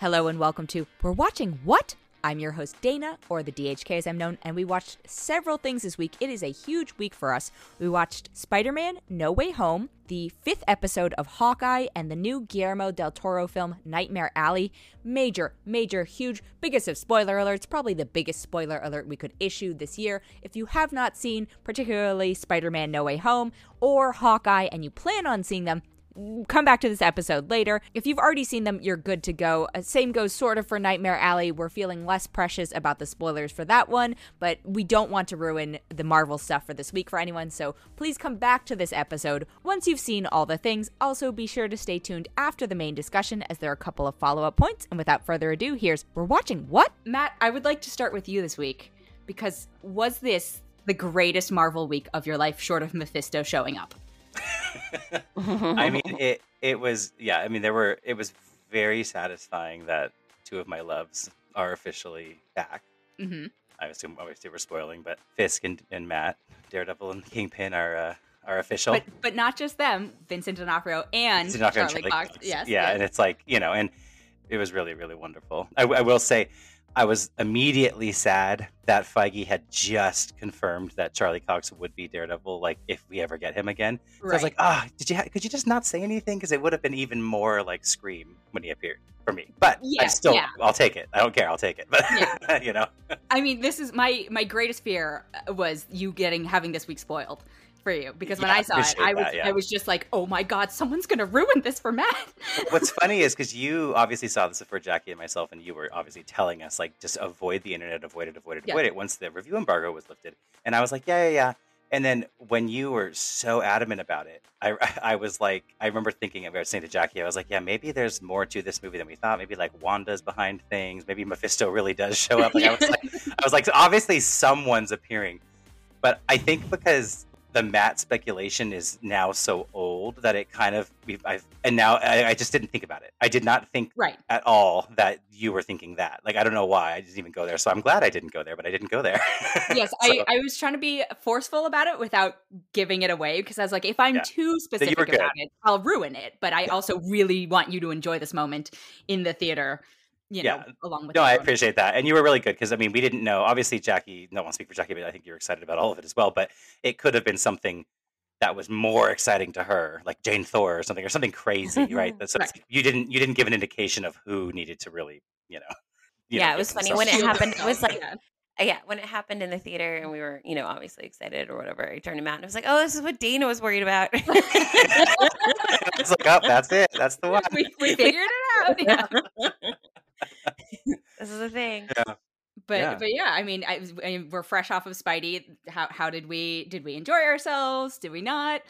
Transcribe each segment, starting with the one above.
Hello and welcome to We're Watching What? I'm your host, Dana, or the DHK as I'm known, and we watched several things this week. It is a huge week for us. We watched Spider Man No Way Home, the fifth episode of Hawkeye, and the new Guillermo del Toro film, Nightmare Alley. Major, major, huge, biggest of spoiler alerts, probably the biggest spoiler alert we could issue this year. If you have not seen, particularly Spider Man No Way Home or Hawkeye, and you plan on seeing them, come back to this episode later. If you've already seen them, you're good to go. Uh, same goes sort of for Nightmare Alley. We're feeling less precious about the spoilers for that one, but we don't want to ruin the Marvel stuff for this week for anyone, so please come back to this episode once you've seen all the things. Also, be sure to stay tuned after the main discussion as there are a couple of follow up points. And without further ado, here's We're Watching What? Matt, I would like to start with you this week because was this the greatest Marvel week of your life short of Mephisto showing up? I mean, it it was yeah. I mean, there were it was very satisfying that two of my loves are officially back. Mm-hmm. I assume obviously we're spoiling, but Fisk and, and Matt, Daredevil and Kingpin are uh, are official. But but not just them, Vincent D'Onofrio and Vincent D'Onofrio Charlie Charlie Cox. Cox. Yes. yeah, yes. and it's like you know, and it was really really wonderful. I, I will say, I was immediately sad that Feige had just confirmed that Charlie Cox would be Daredevil. Like if we ever get him again, so I was like, ah, did you ha- could you just not say anything because it would have been even more like scream when he appeared for me. But Yeah, I still, yeah. I'll take it. I don't care. I'll take it. But you know, I mean, this is my my greatest fear uh, was you getting having this week spoiled for you because when Yeah, I saw it, I was that, yeah. I was just like, oh my god, someone's gonna ruin this for Matt. What's funny is because you obviously saw this for Jackie and myself, and you were obviously telling us like just avoid the internet, avoid it, avoid it, Yeah. avoid it. Once the review embargo was lifted, and I was like, yeah, yeah, yeah. And then when you were so adamant about it, I I was like, I remember thinking, I was saying to Jackie, I was like, yeah, maybe there's more to this movie than we thought. Maybe like Wanda's behind things. Maybe Mephisto really does show up. Like I was like, I was like, obviously someone's appearing, but I think because the Matt speculation is now so old that it kind of we've I've and now I, I just didn't think about it. I did not think right. at all that you were thinking that. Like I don't know why I didn't even go there. So I'm glad I didn't go there, but I didn't go there. Yes, So- I, I was trying to be forceful about it without giving it away because I was like, if I'm Yeah. too specific about it, I'll ruin it. But I also really want you to enjoy this moment in the theater, you know, Yeah. along with No, I appreciate that, and you were really good because I mean, we didn't know. Obviously, Jackie. No one speak for Jackie, but I think you're excited about all of it as well. But it could have been something that was more exciting to her, like Jane Thor or something, or something crazy, right? That's Right. you didn't you didn't give an indication of who needed to really, you know. you Yeah, know, it was funny when it happened, it was like- yeah. Uh, yeah, when it happened in the theater and we were, you know, obviously excited or whatever, I turned to Matt and I was like, "Oh, this is what Dana was worried about." it's like, oh, that's it. That's the one. we, we figured it out. Yeah. This is the thing. But Yeah. but yeah, I mean, I, I mean, we're fresh off of Spidey. How how did we did we enjoy ourselves? Did we not?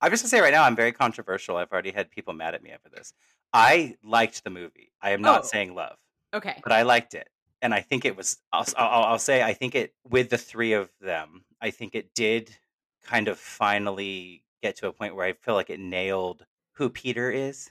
I'm just gonna say right now, I'm very controversial. I've already had people mad at me after this. I liked the movie. I am not Oh. saying love, Okay. but I liked it, and I think it was. I'll, I'll, I'll say I think it with the three of them. I think it did kind of finally get to a point where I feel like it nailed who Peter is.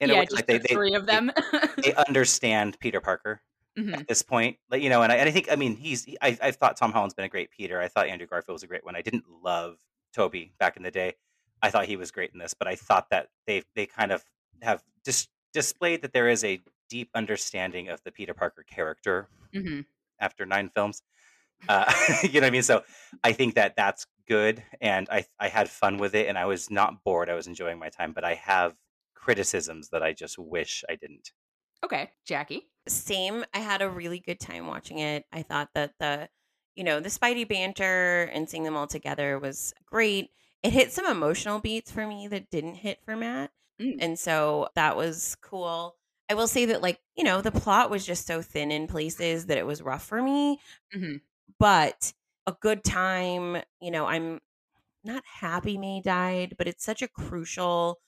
In a yeah, way, just like the they, three of them. they understand Peter Parker Mhm. at this point. Like, you know, and I, and I think I mean he's he- I I thought Tom Holland's been a great Peter. I thought Andrew Garfield was a great one. I didn't love Tobey back in the day. I thought he was great in this, but I thought that they they kind of have dis- displayed that there is a deep understanding of the Peter Parker character Mhm. after nine films. Uh, you know what I mean? So I think that that's good, and I I had fun with it, and I was not bored. I was enjoying my time, but I have criticisms that I just wish I didn't. Okay, Jackie. Same. I had a really good time watching it. I thought that the, you know, the Spidey banter and seeing them all together was great. It hit some emotional beats for me that didn't hit for Matt. Mm. And so that was cool. I will say that, like, you know, the plot was just so thin in places that it was rough for me, Mhm. but a good time. You know, I'm not happy May died, but it's such a crucial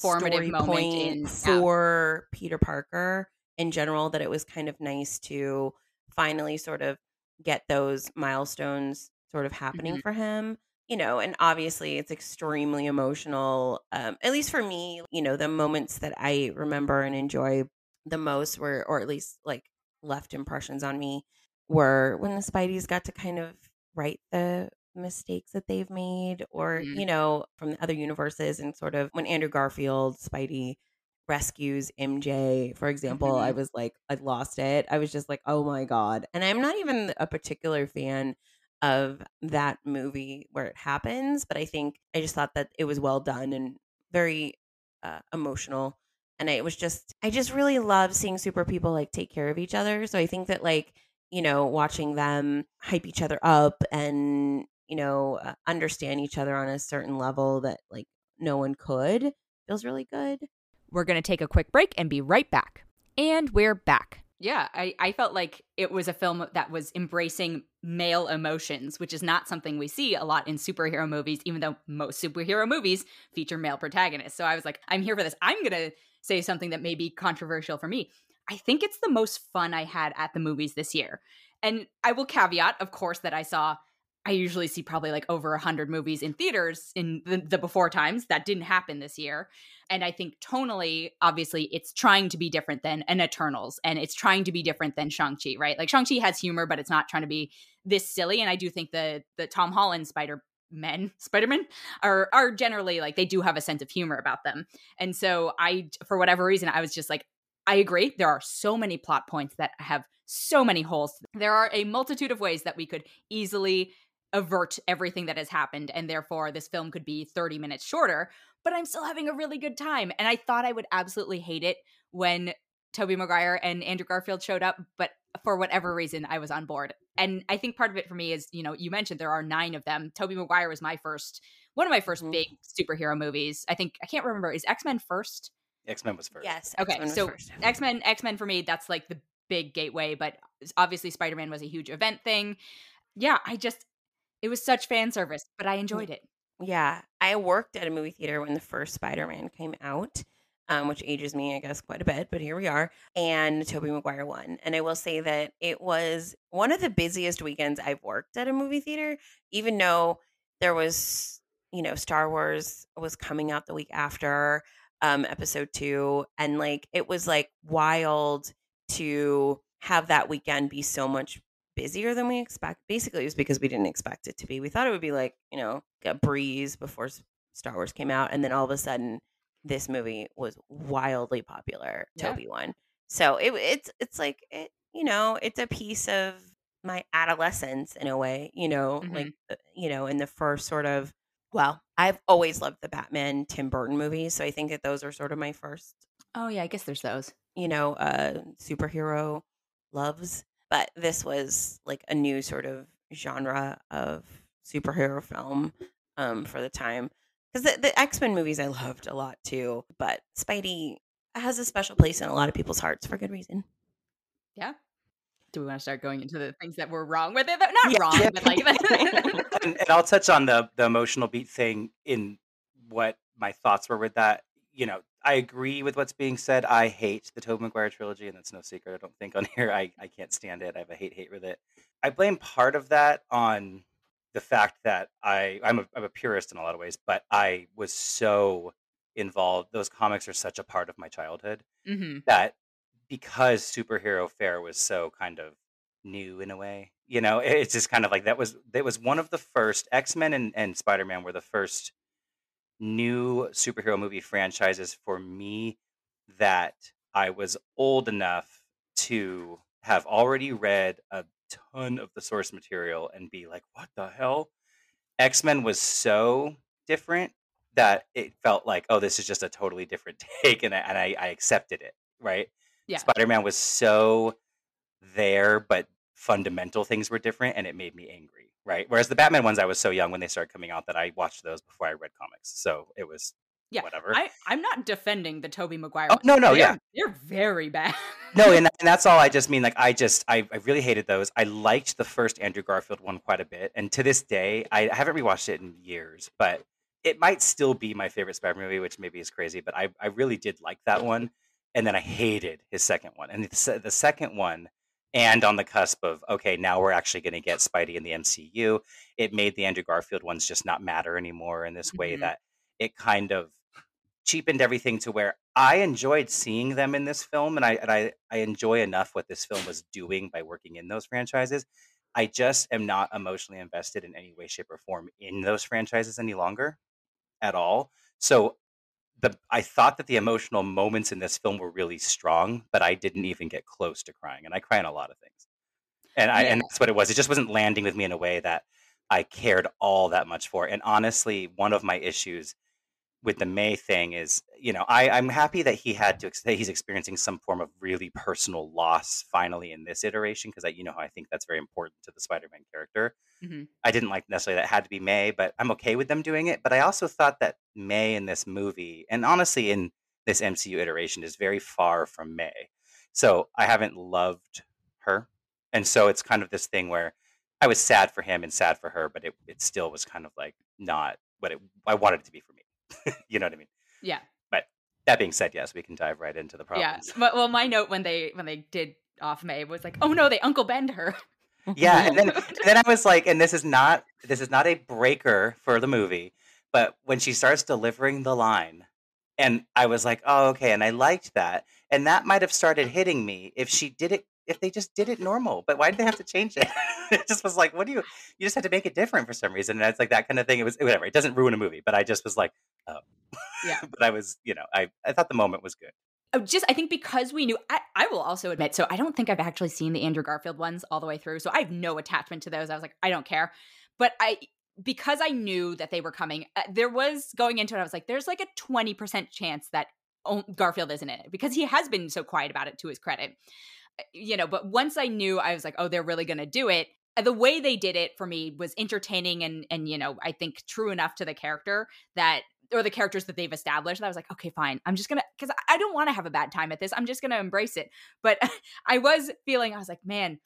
Formative moment point in- yeah. for Peter Parker in general that it was kind of nice to finally sort of get those milestones sort of happening Mhm. for him you know and obviously it's extremely emotional um at least for me you know the moments that i remember and enjoy the most were or at least like left impressions on me were when the spideys got to kind of write the mistakes that they've made or Mhm. you know from the other universes and sort of when andrew garfield spidey rescues MJ, for example, I Mhm. was like, I lost it. I was just like, oh my God. And I'm not even a particular fan of that movie where it happens, but I think I just thought that it was well done and very uh, emotional. And it was just, I just really love seeing super people like take care of each other. So I think that like, you know, watching them hype each other up and, you know, uh, understand each other on a certain level that like no one could feels really good. We're going to take a quick break and be right back. And we're back. Yeah, I, I felt like it was a film that was embracing male emotions, which is not something we see a lot in superhero movies, even though most superhero movies feature male protagonists. So I was like, I'm here for this. I'm going to say something that may be controversial for me. I think it's the most fun I had at the movies this year. And I will caveat, of course, that I saw I usually see probably like over 100 movies in theaters in the, the, before times. That didn't happen this year. And I think tonally, obviously, it's trying to be different than an Eternals and it's trying to be different than Shang-Chi, right? Like Shang-Chi has humor, but it's not trying to be this silly. And I do think the the Tom Holland Spider men spider-man are are generally like they do have a sense of humor about them and so i for whatever reason i was just like i agree there are so many plot points that have so many holes there are a multitude of ways that we could easily avert everything that has happened and therefore this film could be 30 minutes shorter but i'm still having a really good time and i thought i would absolutely hate it when tobey maguire and andrew garfield showed up but for whatever reason i was on board and i think part of it for me is you know you mentioned there are nine of them tobey maguire was my first one of my 1st Mhm. big superhero movies i think i can't remember is x-men first X Men was first. Yes. Okay, X-Men so first. X-Men X-Men for me that's like the big gateway, but obviously Spider-Man was a huge event thing. Yeah, I just it was such fan service, but I enjoyed it. Yeah, I worked at a movie theater when the first Spider-Man came out, um, which ages me, I guess, quite a bit. But here we are, and Tobey Maguire won. And I will say that it was one of the busiest weekends I've worked at a movie theater, even though there was, you know, Star Wars was coming out the week after um, Episode Two, and like it was like wild to have that weekend be so much busier than we expect. Basically, it was because we didn't expect it to be. We thought it would be like, you know, a breeze before Star Wars came out. And then all of a sudden, this movie was wildly popular. Yeah. Tobey won. So it, it's, it's like, it, you know, it's a piece of my adolescence in a way, you know, Mhm. like, uh, you know, in the first sort of, well, I've always loved the Batman Tim Burton movies. So I think that those are sort of my first Oh yeah, I guess there's those. you know, uh, superhero loves. But this was like a new sort of genre of superhero film um, for the time. Because the, the X Men movies I loved a lot too. But Spidey has a special place in a lot of people's hearts for good reason. Yeah. Do we want to start going into the things that were wrong with it? Not Yeah. wrong, Yeah. but like and, and I'll touch on the the emotional beat thing in what my thoughts were with that. You know, I agree with what's being said. I hate the Tobey Maguire trilogy, and that's no secret. I don't think on here. I, I can't stand it. I have a hate hate with it. I blame part of that on the fact that I I'm a, I'm a purist in a lot of ways, but I was so involved. Those comics are such a part of my childhood hmm that because superhero fare was so kind of new in a way you know it's just kind of like that was that was one of the first x-men and, and spider-man were the first new superhero movie franchises for me that i was old enough to have already read a ton of the source material and be like what the hell x-men was so different that it felt like oh this is just a totally different take and I, and I, I accepted it right Yeah. spider-man was so there but fundamental things were different and it made me angry right whereas the batman ones i was so young when they started coming out that i watched those before i read comics so it was Yeah, whatever I, I'm not defending the Tobey Maguire. Oh, no, no, They're- yeah. They're very bad. no and, and that's all i just mean like i just I, I really hated those i liked the first andrew garfield one quite a bit and to this day i, I haven't rewatched it in years but it might still be my favorite spider movie which maybe is crazy but i, I really did like that one and then i hated his second one and the, the second one and on the cusp of okay now we're actually going to get spidey in the mcu it made the andrew garfield ones just not matter anymore in this way Mhm. that it kind of cheapened everything to where I enjoyed seeing them in this film, and I and I I enjoy enough what this film was doing by working in those franchises. I just am not emotionally invested in any way, shape, or form in those franchises any longer, at all. So the I thought that the emotional moments in this film were really strong, but I didn't even get close to crying, and I cry in a lot of things, and I Yeah. and that's what it was. It just wasn't landing with me in a way that I cared all that much for. And honestly, one of my issues with the May thing is, you know, I, I'm happy that he had to that he's experiencing some form of really personal loss finally in this iteration because I, you know, I think that's very important to the Spider-Man character. Mhm. I didn't like necessarily that it had to be May, but I'm okay with them doing it. But I also thought that May in this movie, and honestly in this MCU iteration, is very far from May. So I haven't loved her, and so it's kind of this thing where I was sad for him and sad for her, but it, it still was kind of like not what it I wanted it to be for me. you know what I mean? Yeah. But that being said, yes, we can dive right into the problems. Yeah. But, well, my note when they when they did off May was like, oh no, they Uncle Bend her. Yeah, and then and then I was like, and this is not this is not a breaker for the movie, but when she starts delivering the line, and I was like, oh okay, and I liked that, and that might have started hitting me if she did it if they just did it normal. But why did they have to change it? it just was like, what do you you just had to make it different for some reason, and it's like that kind of thing. It was whatever. It doesn't ruin a movie, but I just was like, Yeah. but I was you know I I thought the moment was good. Oh, just I think because we knew I, I will also admit, so I don't think I've actually seen the Andrew Garfield ones all the way through. So I have no attachment to those. I was like, I don't care. But I because I knew that they were coming, uh, there was going into it, I was like, there's like a 20% chance that Garfield isn't in it because he has been so quiet about it to his credit. Uh, You know, but once I knew, I was like, oh, they're really going to do it. The way they did it for me was entertaining and and you know, I think true enough to the character that or the characters that they've established. And I was like, okay, fine. I'm just gonna because I don't want to have a bad time at this. I'm just gonna embrace it. But I was feeling, I was like, man,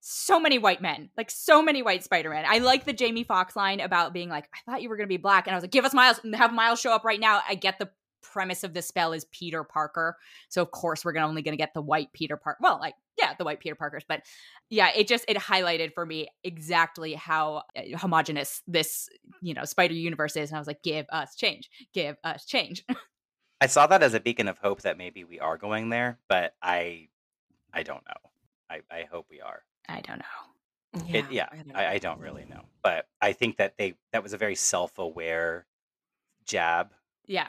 so many white men, like so many white Spider-Man. I like the Jamie Foxx line about being like, I thought you were gonna be black, and I was like, give us Miles and have Miles show up right now. I get the premise of the spell is Peter Parker, so of course we're gonna only gonna get the white Peter Parker. Well, like yeah, the white Peter Parkers, but yeah, it just it highlighted for me exactly how uh, homogenous this you know Spider Universe is, and I was like, give us change, give us change. I saw that as a beacon of hope that maybe we are going there, but I I don't know. I, I hope we are. I don't know. It, yeah, I don't I, I don't really know, but I think that they that was a very self-aware jab Yeah,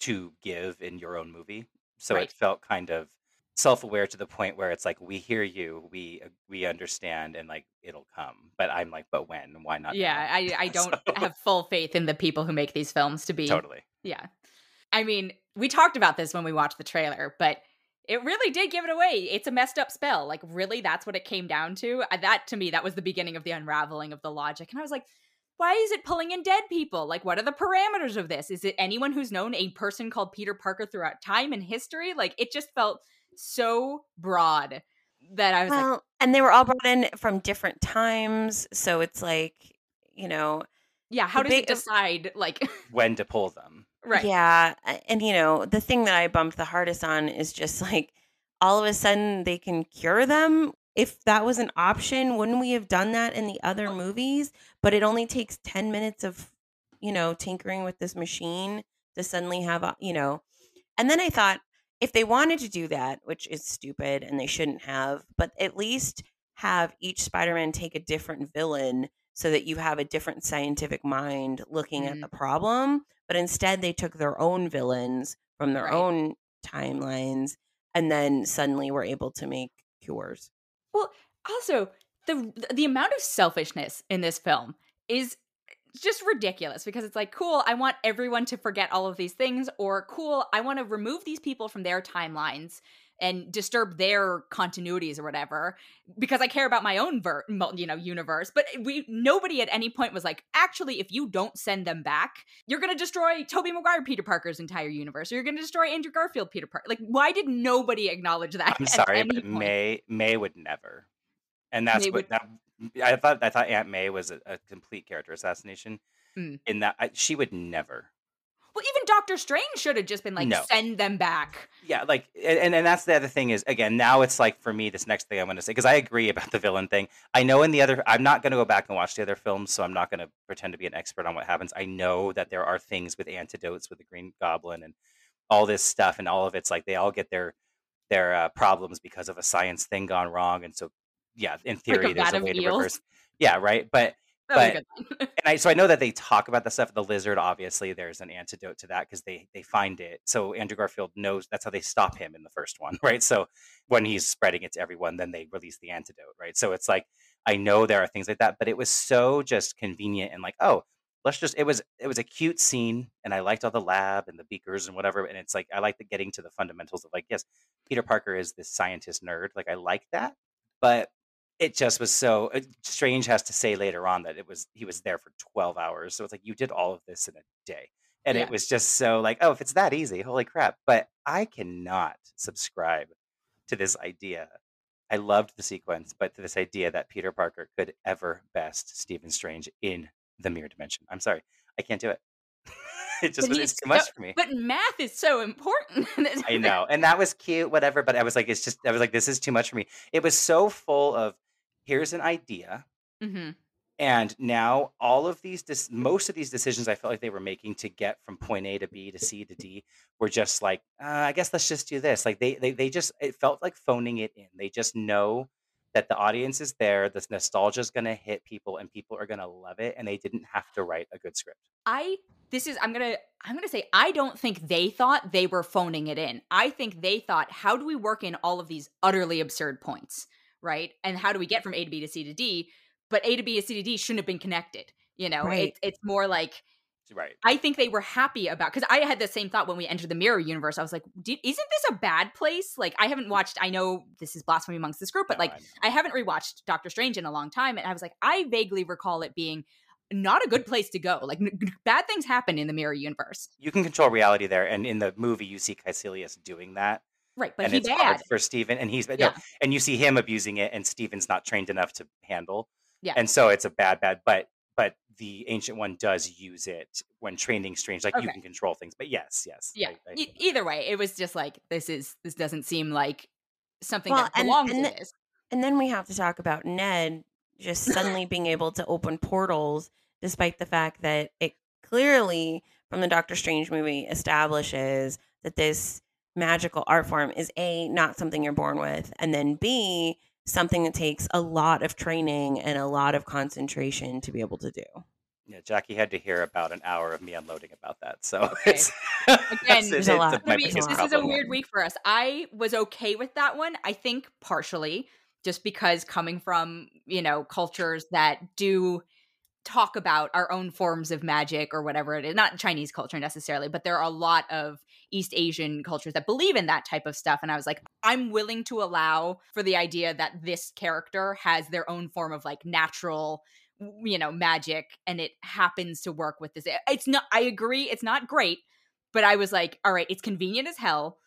to give in your own movie. So Right. it felt kind of self-aware to the point where it's like we hear you, we uh, we understand, and like it'll come. But I'm like, but when? Why not? yeah. now? I I don't have full faith in the people who make these films to be totally. Yeah. I mean, we talked about this when we watched the trailer, but it really did give it away. It's a messed up spell. Like, really, that's what it came down to. Uh, That, to me, that was the beginning of the unraveling of the logic. And I was like, why is it pulling in dead people? Like, what are the parameters of this? Is it anyone who's known a person called Peter Parker throughout time and history? Like, it just felt so broad that I was like, Well, and they were all brought in from different times, so it's like you know, yeah, how the does it uh, decide? Like, When to pull them? right. Yeah, and you know, the thing that I bumped the hardest on is just like all of a sudden they can cure them. If that was an option, wouldn't we have done that in the other movies? But it only takes 10 minutes of, you know, tinkering with this machine to suddenly have, a, you know. And then I thought if they wanted to do that, which is stupid and they shouldn't have, but at least have each Spider-Man take a different villain so that you have a different scientific mind looking Mhm. at the problem but instead they took their own villains from their Right. own timelines and then suddenly were able to make cures. Well, also the the amount of selfishness in this film is just ridiculous because it's like cool i want everyone to forget all of these things or cool i want to remove these people from their timelines and disturb their continuities or whatever because i care about my own ver- you know universe but we nobody at any point was like actually if you don't send them back you're going to destroy tobey maguire peter parker's entire universe or you're going to destroy andrew garfield peter parker like why did nobody acknowledge that I'm sorry, but point? May May would never. And that's May what would- that I thought. I thought Aunt May was a, a complete character assassination. Mm. In that I, she would never. Well, even Doctor Strange should have just been like, No. send them back. Yeah, like, and and that's the other thing is again now it's like for me this next thing I'm going to say because I agree about the villain thing. I know in the other I'm not going to go back and watch the other films, so I'm not going to pretend to be an expert on what happens. I know that there are things with antidotes with the Green Goblin and all this stuff, and all of it's like they all get their their uh, problems because of a science thing gone wrong, and so yeah, in Like theory there's a way to reverse. Yeah, right. But That was a But and I so I know that they talk about the stuff. The lizard, obviously, there's an antidote to that because they they find it. So Andrew Garfield knows that's how they stop him in the first one, right? So when he's spreading it to everyone, then they release the antidote, right? So it's like I know there are things like that, but it was so just convenient and like, oh, let's just it was it was a cute scene, and I liked all the lab and the beakers and whatever. And it's like I like the getting to the fundamentals of like, yes, Peter Parker is this scientist nerd. Like I like that, but it just was so uh, strange has to say later on that it was he was there for 12 hours so it's like you did all of this in a day and Yeah. it was just so like oh if it's that easy holy crap but i cannot subscribe to this idea i loved the sequence but to this idea that peter parker could ever best stephen strange in the mirror dimension i'm sorry i can't do it it just But was he's it's too much for me But math is so important. I know. And that was cute, whatever. But I was like, it's just, I was like, this is too much for me. It was so full of here's an idea. hmm And now all of these, dis- most of these decisions I felt like they were making to get from point A to B to C to D were just like, uh, I guess let's just do this. Like they, they, they just, it felt like phoning it in. They just know that the audience is there. This nostalgia is going to hit people and people are going to love it. And they didn't have to write a good script. I this is I'm gonna I'm gonna say I don't think they thought they were phoning it in. I think they thought, how do we work in all of these utterly absurd points, right? And how do we get from A to B to C to D? But A to B to C to D shouldn't have been connected. You know, Right. it, it's more like Right. I think they were happy about because I had the same thought when we entered the mirror universe. I was like, isn't this a bad place? Like, I haven't watched. I know this is blasphemy amongst this group, but No, like, I. I haven't rewatched Doctor Strange in a long time, and I was like, I vaguely recall it being not a good place to go. Like, n- bad things happen in the mirror universe, you can control reality there. And in the movie, you see Kaecilius doing that. Right? But and he it's bad. hard for Stephen and he's no, Yeah. and you see him abusing it and Stephen's not trained enough to handle. Yeah. And so it's a bad bad but but the ancient one does use it when training strange like you can control things. But yes, yes. Yeah. I- I- E- either way, it was just like this is this doesn't seem like something Well, that belongs and in the- this. And then we have to talk about Ned just suddenly being able to open portals, despite the fact that it clearly, from the Doctor Strange movie, establishes that this magical art form is A, not something you're born with, and then B, something that takes a lot of training and a lot of concentration to be able to do. yeah, Jackie had to hear about an hour of me unloading about that. So Okay. it's Again, There's a lot. my I this is a weird week for us. I was okay with that one. I think partially just because coming from, you know, cultures that do talk about our own forms of magic or whatever it is, not Chinese culture necessarily, but there are a lot of East Asian cultures that believe in that type of stuff. And I was like, I'm willing to allow for the idea that this character has their own form of like natural you know magic and it happens to work with this it's not i agree it's not great but I was like, all right, it's convenient as hell.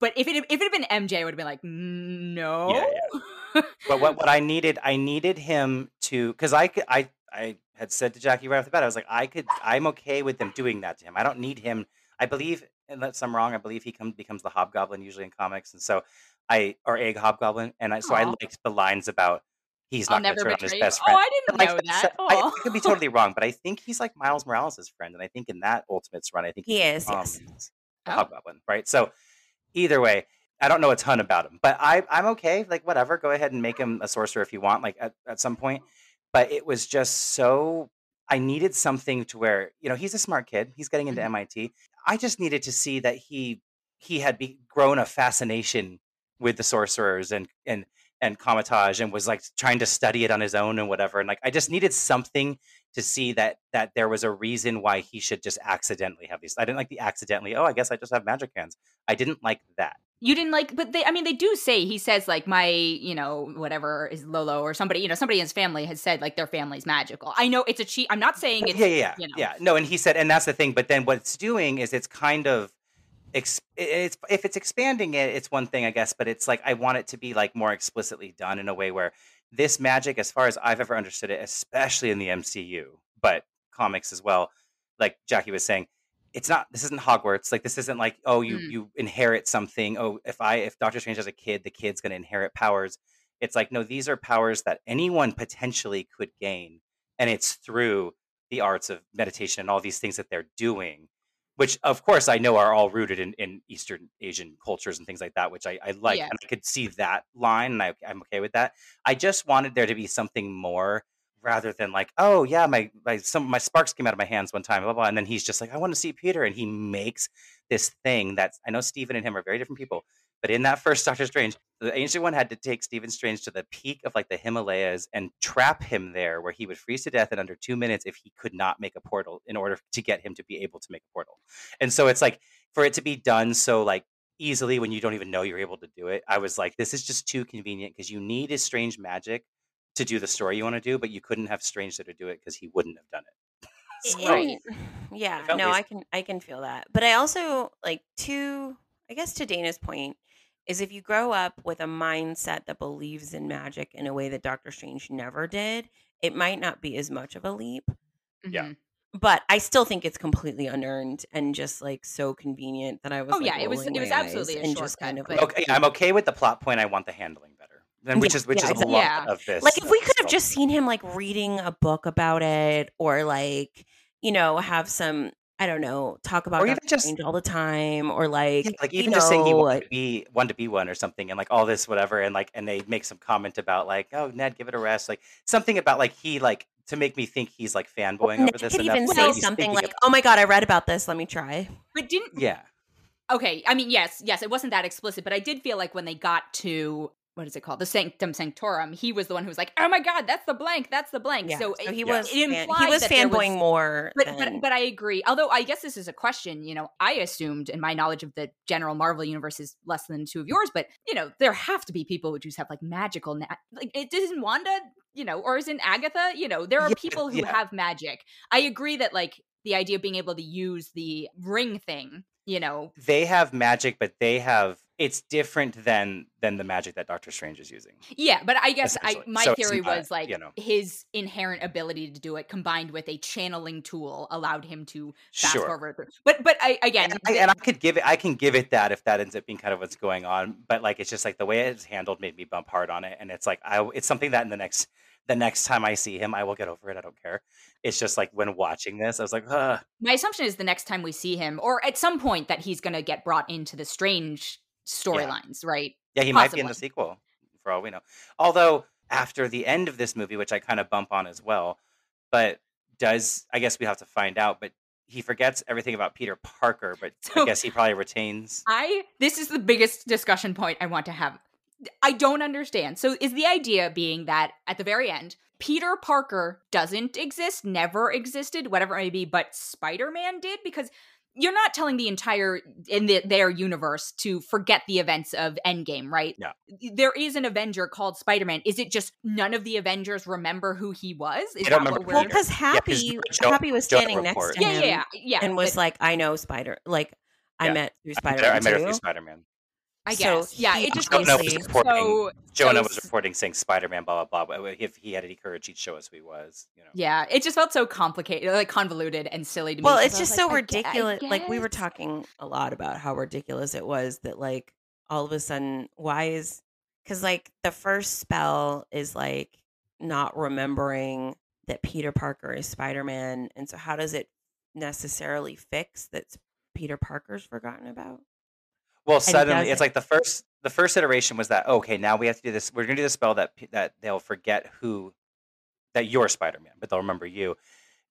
But if it if it had been MJ, I would have been like, no. Yeah, but what, what I needed, I needed him to, because I I, I had said to Jackie right off the bat, I was like, I could, I'm okay with them doing that to him. I don't need him. I believe, unless I'm wrong, I believe he comes becomes the Hobgoblin usually in comics, and so I or Egg Hobgoblin, and I so I Aw. liked the lines about he's I'll not going to never turn on his betray you. best Oh, friend. I didn't Like, know that. I, Aw. I could be totally wrong, but I think he's like Miles Morales' friend, and I think in that Ultimates run, I think He is, um, yes. the Oh. Hobgoblin, right? So either way, I don't know a ton about him, but I I'm okay. Like whatever, go ahead and make him a sorcerer if you want, like at, at some point. But it was just so I needed something to where you know he's a smart kid. He's getting into Mhm. MIT. I just needed to see that he he had be, grown a fascination with the sorcerers and and and Kamar-Taj and was like trying to study it on his own and whatever. And like I just needed something to see that that there was a reason why he should just accidentally have these. I didn't like the accidentally. Oh, I guess I just have magic hands. I didn't like that. You didn't like, but they, I mean, they do say, he says, like, my, you know, whatever is Lolo or somebody, you know, somebody in his family has said, like, their family's magical. I know it's a cheat. I'm not saying it's, yeah, yeah, yeah, you know. yeah. No, and he said, and that's the thing. But then what it's doing is it's kind of, it's if it's expanding it, it's one thing, I guess. But it's like I want it to be like more explicitly done in a way where this magic, as far as I've ever understood it, especially in the MCU, but comics as well, like Jackie was saying, it's not. This isn't Hogwarts. Like this isn't like oh you Mm. you inherit something. Oh if I if Doctor Strange has a kid, the kid's going to inherit powers. It's like no, these are powers that anyone potentially could gain, and it's through the arts of meditation and all these things that they're doing which of course i know are all rooted in, in eastern asian cultures and things like that which i, I like Yeah. and i could see that line and I, i'm okay with that i just wanted there to be something more rather than like, oh yeah, my my some my sparks came out of my hands one time, blah blah. And then he's just like, I want to see Peter, and he makes this thing that's I know Stephen and him are very different people, but in that first Doctor Strange, the Ancient One had to take Stephen Strange to the peak of like the Himalayas and trap him there, where he would freeze to death in under two minutes if he could not make a portal in order to get him to be able to make a portal. And so it's like for it to be done so like easily when you don't even know you're able to do it. I was like, this is just too convenient because you need a strange magic to do the story you want to do, but you couldn't have Strange to do it because he wouldn't have done it. So, right. Yeah. No, I can I can feel that. But I also like to I guess to Dana's point is if you grow up with a mindset that believes in magic in a way that Doctor Strange never did, it might not be as much of a leap. Yeah. Mm-hmm but I still think it's completely unearned and just like so convenient that I was. Oh like, yeah, it was. It was absolutely and just kind of like. Okay, I'm okay with the plot point. I want the handling better, and which yeah, is which yeah, is exactly. a lot yeah. of this. Like if we could have just seen him like reading a book about it, or like you know have some I don't know, talk about or even just all the time, or like, yeah, like even just know, saying he wanted to be one to be one or something, and like all this whatever, and like, and they make some comment about like, oh Ned, give it a rest, like something about like he like to make me think he's like fanboying well, over this. Could even say something like, "Oh my god, I read about this. Let me try." But didn't yeah. Okay, I mean, yes, yes, it wasn't that explicit, but I did feel like when they got to what is it called? The Sanctum Sanctorum. He was the one who was like, "Oh my God, that's the blank. That's the blank." Yeah. So, so it, he was it he was fanboying more. But, than... but but I agree. Although I guess this is a question. You know, I assumed, and my knowledge of the general Marvel universe is less than two of yours. But you know, there have to be people who just have like magical. Na- like it isn't Wanda. You know, or isn't Agatha? You know, there are yeah, people who yeah. have magic. I agree that like the idea of being able to use the ring thing you know they have magic but they have it's different than than the magic that doctor strange is using yeah but i guess i my so theory not, was like you know. his inherent ability to do it combined with a channeling tool allowed him to fast sure. forward but but i again and I, and I could give it i can give it that if that ends up being kind of what's going on but like it's just like the way it's handled made me bump hard on it and it's like i it's something that in the next the next time I see him, I will get over it. I don't care. It's just like when watching this, I was like, Ugh. my assumption is the next time we see him, or at some point, that he's going to get brought into the strange storylines, yeah. right? Yeah, he Possibly. might be in the sequel, for all we know. Although after the end of this movie, which I kind of bump on as well, but does I guess we have to find out, but he forgets everything about Peter Parker, but so I guess he probably retains. I this is the biggest discussion point I want to have. I don't understand. So is the idea being that at the very end, Peter Parker doesn't exist, never existed, whatever it may be, but Spider-Man did because you're not telling the entire in the, their universe to forget the events of Endgame, right? Yeah. There is an Avenger called Spider-Man. Is it just none of the Avengers remember who he was? Is I don't remember. Well, because Happy yeah, Happy was standing next to yeah, him, yeah, yeah, yeah, and was but, like, "I know Spider." Like I yeah. met through Spider. Man. I met her through Spider-Man. I guess. So yeah, it just Jonah was reporting. So, Jonah so, was reporting saying Spider-Man, blah blah blah. But if he had any courage, he'd show us who he was. You know. Yeah, it just felt so complicated, like convoluted and silly to well, me. Well, it's just so like, ridiculous. Like we were talking a lot about how ridiculous it was that like all of a sudden, why is because like the first spell is like not remembering that Peter Parker is Spider-Man, and so how does it necessarily fix that Peter Parker's forgotten about? Well, suddenly it's like the first the first iteration was that okay, now we have to do this. We're gonna do the spell that that they'll forget who that you're Spider Man, but they'll remember you.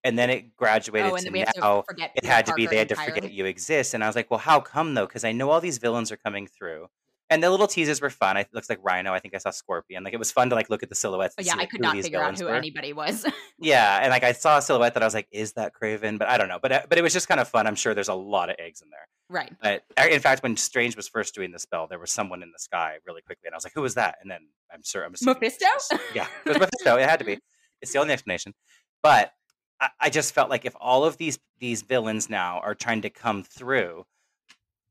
And then it graduated oh, to now to it had to be they had to forget you exist. And I was like, well, how come though? Because I know all these villains are coming through. And the little teasers were fun. It looks like Rhino. I think I saw Scorpion. Like it was fun to like look at the silhouettes. Oh, yeah, I could not figure out who were. anybody was. yeah, and like I saw a silhouette that I was like, is that Kraven?" But I don't know. But uh, but it was just kind of fun. I'm sure there's a lot of eggs in there. Right. But uh, in fact, when Strange was first doing the spell, there was someone in the sky really quickly, and I was like, who was that? And then I'm sure I'm assuming Mephisto. yeah, it was Mephisto. It had to be. It's the only explanation. But I, I just felt like if all of these these villains now are trying to come through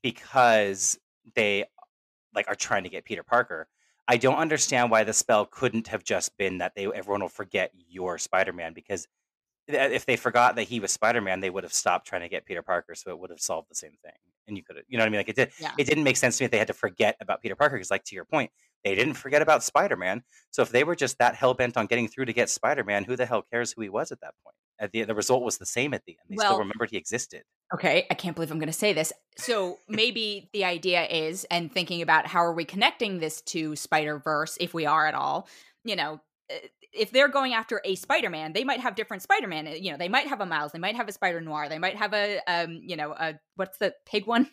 because they like are trying to get Peter Parker. I don't understand why the spell couldn't have just been that they everyone will forget you're Spider-Man because if they forgot that he was Spider-Man, they would have stopped trying to get Peter Parker, so it would have solved the same thing. And you could have, you know what I mean? Like it did. Yeah. It didn't make sense to me if they had to forget about Peter Parker because, like to your point, they didn't forget about Spider-Man. So if they were just that hell bent on getting through to get Spider-Man, who the hell cares who he was at that point? At the the result was the same at the end. They well, still remembered he existed. Okay, I can't believe I'm going to say this. So maybe the idea is, and thinking about how are we connecting this to Spider Verse, if we are at all, you know, uh, if they're going after a Spider-Man, they might have different Spider-Man. You know, they might have a Miles, they might have a Spider Noir, they might have a um, you know, a what's the pig one?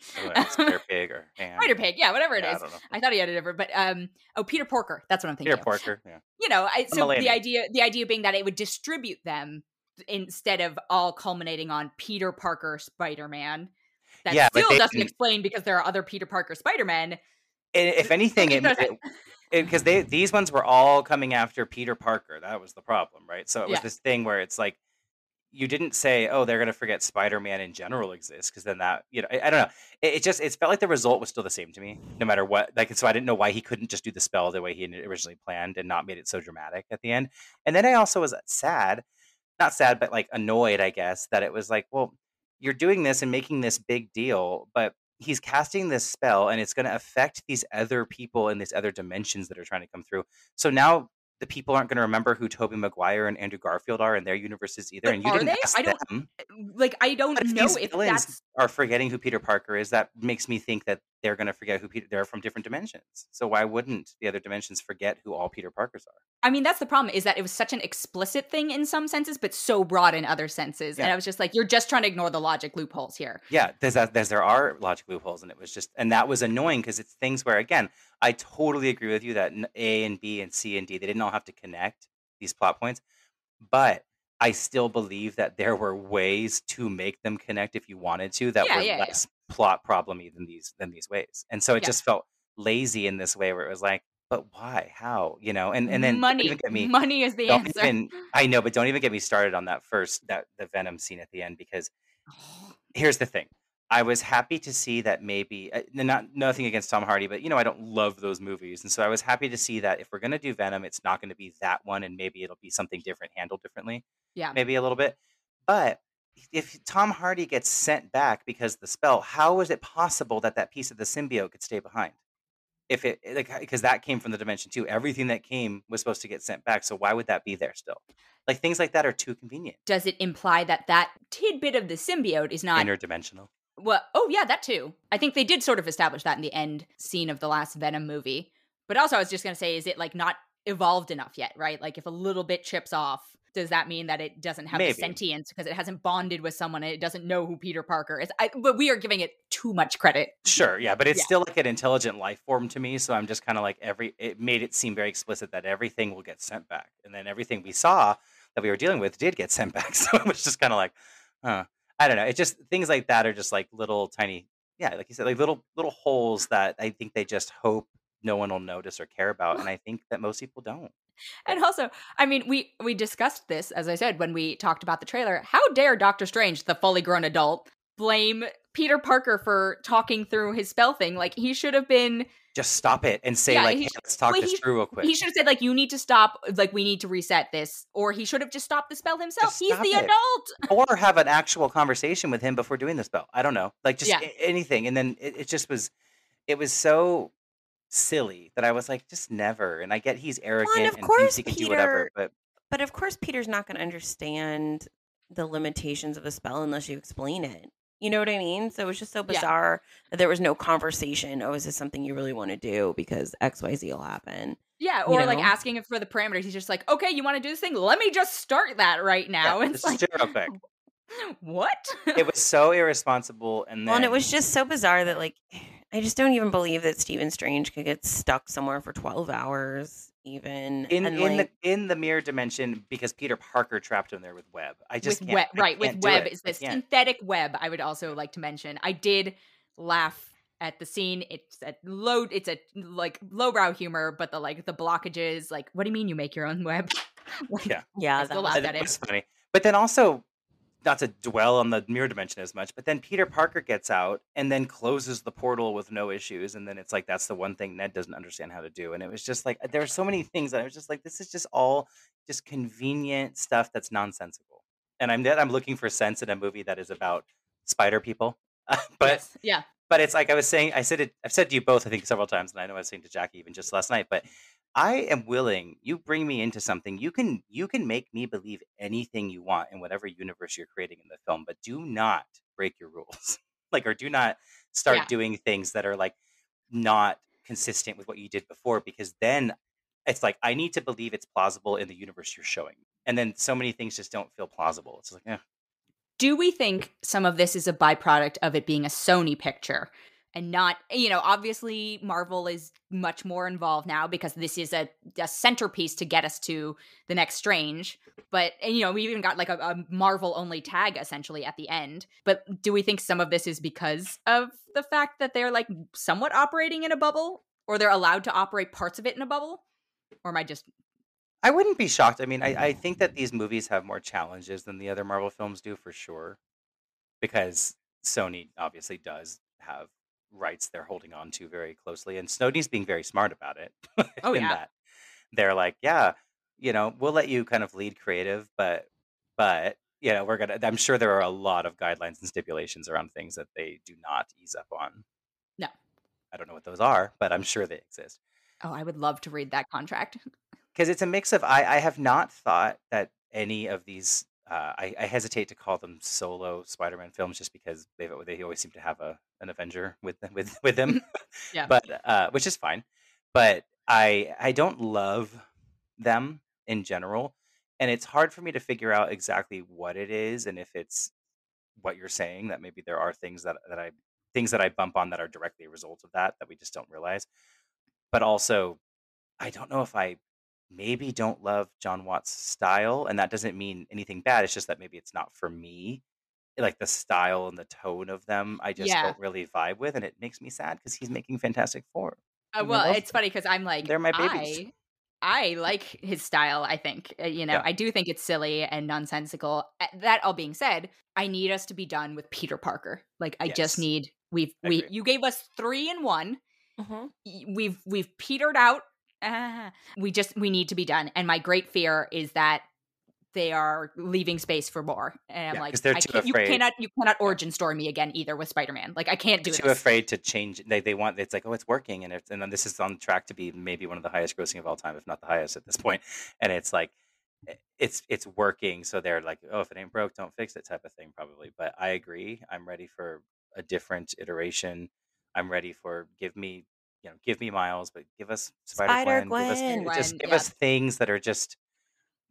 Spider Pig or Spider Pig, yeah, whatever it yeah, is. I, don't know. I thought he had a different, but um, oh, Peter Porker. That's what I'm thinking. Peter of. Porker. Yeah. You know, I, so the idea, the idea being that it would distribute them instead of all culminating on Peter Parker Spider-Man. That Yeah, still they doesn't explain because there are other Peter Parker Spider-Men. If anything, it because they these ones were all coming after Peter Parker. That was the problem, right? So it was Yeah. this thing where it's like you didn't say, "Oh, they're going to forget Spider-Man in general exists," because then that you know I, I don't know. It, it just it felt like the result was still the same to me, no matter what. Like so, I didn't know why he couldn't just do the spell the way he originally planned and not made it so dramatic at the end. And then I also was sad, not sad, but like annoyed, I guess, that it was like, well, you're doing this and making this big deal, but he's casting this spell and it's going to affect these other people in these other dimensions that are trying to come through. So now the people aren't going to remember who Tobey Maguire and Andrew Garfield are in their universes either. But and you didn't they? ask I don't them. Like I don't But know if villains that's are forgetting who Peter Parker is, that makes me think that they're going to forget who Peter. They're from different dimensions. So why wouldn't the other dimensions forget who all Peter Parkers are? I mean, that's the problem is that it was such an explicit thing in some senses, but so broad in other senses. And I was just like, you're just trying to ignore the logic loopholes here. Yeah, there's that. There's there are logic loopholes, and it was just, and that was annoying because it's things where again, I totally agree with you that A and B and C and D they didn't all have to connect these plot points, but I still believe that there were ways to make them connect if you wanted to that Yeah, were yeah, yeah. less plot problemy than these than these ways, and so it Yeah. just felt lazy in this way where it was like, but why, how, you know, and and then money, even get me money is the answer. even I know, but don't even get me started on that first that the Venom scene at the end because oh. here's the thing. I was happy to see that maybe uh, not nothing against Tom Hardy, but you know I don't love those movies, and so I was happy to see that if we're gonna do Venom, it's not going to be that one, and maybe it'll be something different, handled differently, yeah. maybe a little bit. But if Tom Hardy gets sent back because of the spell, how is it possible that that piece of the symbiote could stay behind? If it like because that came from the dimension too, everything that came was supposed to get sent back. So why would that be there still? Like things like that are too convenient, Does it imply that that tidbit of the symbiote is not interdimensional. Well, oh yeah, that too. I think they did sort of establish that in the end scene of the last Venom movie. But also, I was just gonna say, is it like not evolved enough yet? Right? Like, if a little bit chips off, does that mean that it doesn't have sentience because it hasn't bonded with someone and it doesn't know who Peter Parker is? I, but we are giving it too much credit. Sure, yeah, but it's Yeah. still like an intelligent life form to me. So I'm just kind of like every. It made it seem very explicit that everything will get sent back, and then everything we saw that we were dealing with did get sent back. So it was just kind of like, huh. I don't know. It just things like that are just like little tiny, yeah, like you said, like little little holes that I think they just hope no one will notice or care about, and I think that most people don't. And also, I mean, we we discussed this as I said when we talked about the trailer. How dare Doctor Strange, the fully grown adult, blame Peter Parker for talking through his spell thing? Like he should have been Just stop it and say Yeah, like, he hey, let's talk well, this he- through real quick. He should have said like you need to stop like we need to reset this or he should have just stopped the spell himself. Just He's the it. adult. or have an actual conversation with him before doing the spell. I don't know, like just Yeah. anything. And then it, it just was, it was so silly that I was like, just never. And I get he's arrogant of and course, thinks he can do whatever, but But of course, Peter's not going to understand the limitations of a spell unless you explain it. You know what I mean? So it was just so Yeah. bizarre that there was no conversation. Oh, is this something you really want to do? Because X, Y, Z will happen. Yeah, You or like asking him for the parameters. He's just like, okay, you want to do this thing? Let me just start that right now. yeah, and it's like, do it real quick. what? It was so irresponsible. And then Well, and it was just so bizarre that, like, I just don't even believe that Stephen Strange could get stuck somewhere for 12 hours, even. in and, in like, the in the mirror dimension because Peter Parker trapped him there with web. I just with can't, web, I right? With can't do web it. is the synthetic web. I would also like to mention. I did laugh at the scene. It's a low. It's a like lowbrow humor, but the like the blockages. Like, what do you mean you make your own web? Like, Yeah. yeah, I that was- that was funny. But then also, not to dwell on the mirror dimension as much, but then Peter Parker gets out and then closes the portal with no issues, and then it's like that's the one thing Ned doesn't understand how to do, and it was just like uh, there are so many things that I was just like, this is just all just convenient stuff that's nonsensical, and I'm I'm looking for sense in a movie that is about spider people, but yes. yeah, but it's like I was saying, I said it, I've said to you both, I think, several times, and I know I was saying to Jackie even just last night, but I am willing. You bring me into something, you can you can make me believe anything you want in whatever universe you're creating in the film, but do not break your rules, like, or do not start Yeah. doing things that are like not consistent with what you did before, because then it's like I need to believe it's plausible in the universe you're showing. And then so many things just don't feel plausible. It's like, yeah. Do we think some of this is a byproduct of it being a Sony picture and not, you know, obviously Marvel is much more involved now because this is a, a centerpiece to get us to the next Strange. But, and, you know, we even got like a, a Marvel only tag essentially at the end. But do we think some of this is because of the fact that they're like somewhat operating in a bubble or they're allowed to operate parts of it in a bubble? Or am I just I wouldn't be shocked. I mean, I, I think that these movies have more challenges than the other Marvel films do for sure. Because Sony obviously does have rights they're holding on to very closely. And Sony's being very smart about it. Oh, in yeah. that they're like, yeah, you know, we'll let you kind of lead creative, but but you know, we're gonna I'm sure there are a lot of guidelines and stipulations around things that they do not ease up on. No. I don't know what those are, but I'm sure they exist. Oh, I would love to read that contract. because it's a mix of I, I have not thought that any of these uh, I, I hesitate to call them solo Spider-Man films just because they they always seem to have a an Avenger with them, with with them, Yeah. but uh, which is fine. But I I don't love them in general, and it's hard for me to figure out exactly what it is and if it's what you're saying that maybe there are things that that I things that I bump on that are directly a result of that that we just don't realize. But also, I don't know if I maybe don't love Jon Watts' style, and that doesn't mean anything bad. It's just that maybe it's not for me. Like the style and the tone of them, I just Yeah. don't really vibe with, and it makes me sad because he's making Fantastic Four. Uh, And I well, love it's funny because I'm like, They're my babies. I, I like his style. I think Uh, you know, Yeah. I do think it's silly and nonsensical. Uh, That all being said, I need us to be done with Peter Parker. Like, I just Yes. need we've we you gave us three and one. Mhm. Y- We've we've petered out. Ah, we just we need to be done. And my great fear is that they are leaving space for more. And I'm Yeah, like, I can't, you cannot you cannot origin story me again either with Spider Man. Like, I can't do it. too afraid to change. They they want it's like oh it's working and it's, and then this is on track to be maybe one of the highest grossing of all time, if not the highest at this point. And it's like eh, it's it's working, so they're like oh if it ain't broke, don't fix it type of thing probably. But I agree. I'm ready for a different iteration. I'm ready for give me you know give me Miles, but give us Spider Gwen. Give us just give us things that are just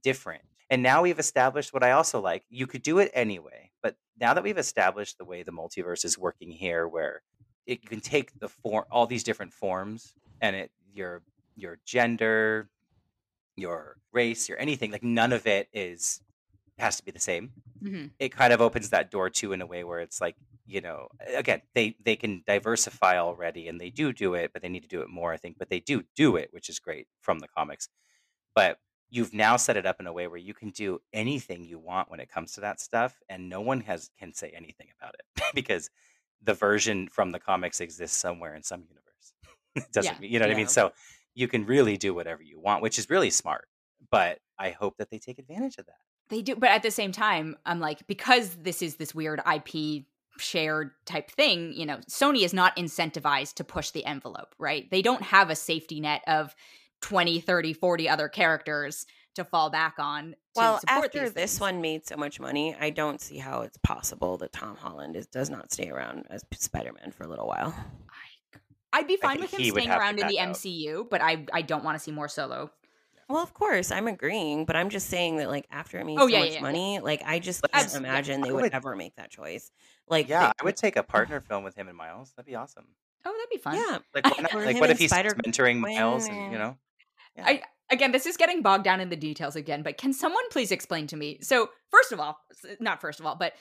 different. And now we've established what I also like. You could do it anyway, but now that we've established the way the multiverse is working here, where it, you can take the form, all these different forms, and it your your gender, your race, your anything, like none of it is has to be the same. Mhm. It kind of opens that door too in a way where it's like you know again they they can diversify already and they do do it but they need to do it more i think but they do do it which is great from the comics but you've now set it up in a way where you can do anything you want when it comes to that stuff and no one has can say anything about it because the version from the comics exists somewhere in some universe it doesn't Yeah. you know what i mean so you can really do whatever you want which is really smart but i hope that they take advantage of that They do, but at the same time, I'm like, because this is this weird IP shared type thing, you know, Sony is not incentivized to push the envelope, right? They don't have a safety net of 20, 30, 40 other characters to fall back on. To Well, support after these this one made so much money, I don't see how it's possible that Tom Holland is, does not stay around as Spider Man for a little while. I'd be fine with him staying around in the out. MCU, but I I don't want to see more solo. Well, of course, I'm agreeing, but I'm just saying that, like, after it made Oh, so yeah, much yeah, yeah. money, like, I just But can't Abs- imagine they I would, would- ever make that choice. Like, yeah they- i would take a partner film with him and miles that'd be awesome Oh, that'd be fun. yeah. like why not? Or like him what and if he's Spider mentoring Gwen miles or- and you know yeah. I again, this is getting bogged down in the details again, but can someone please explain to me? So, first of all, s- not first of all, but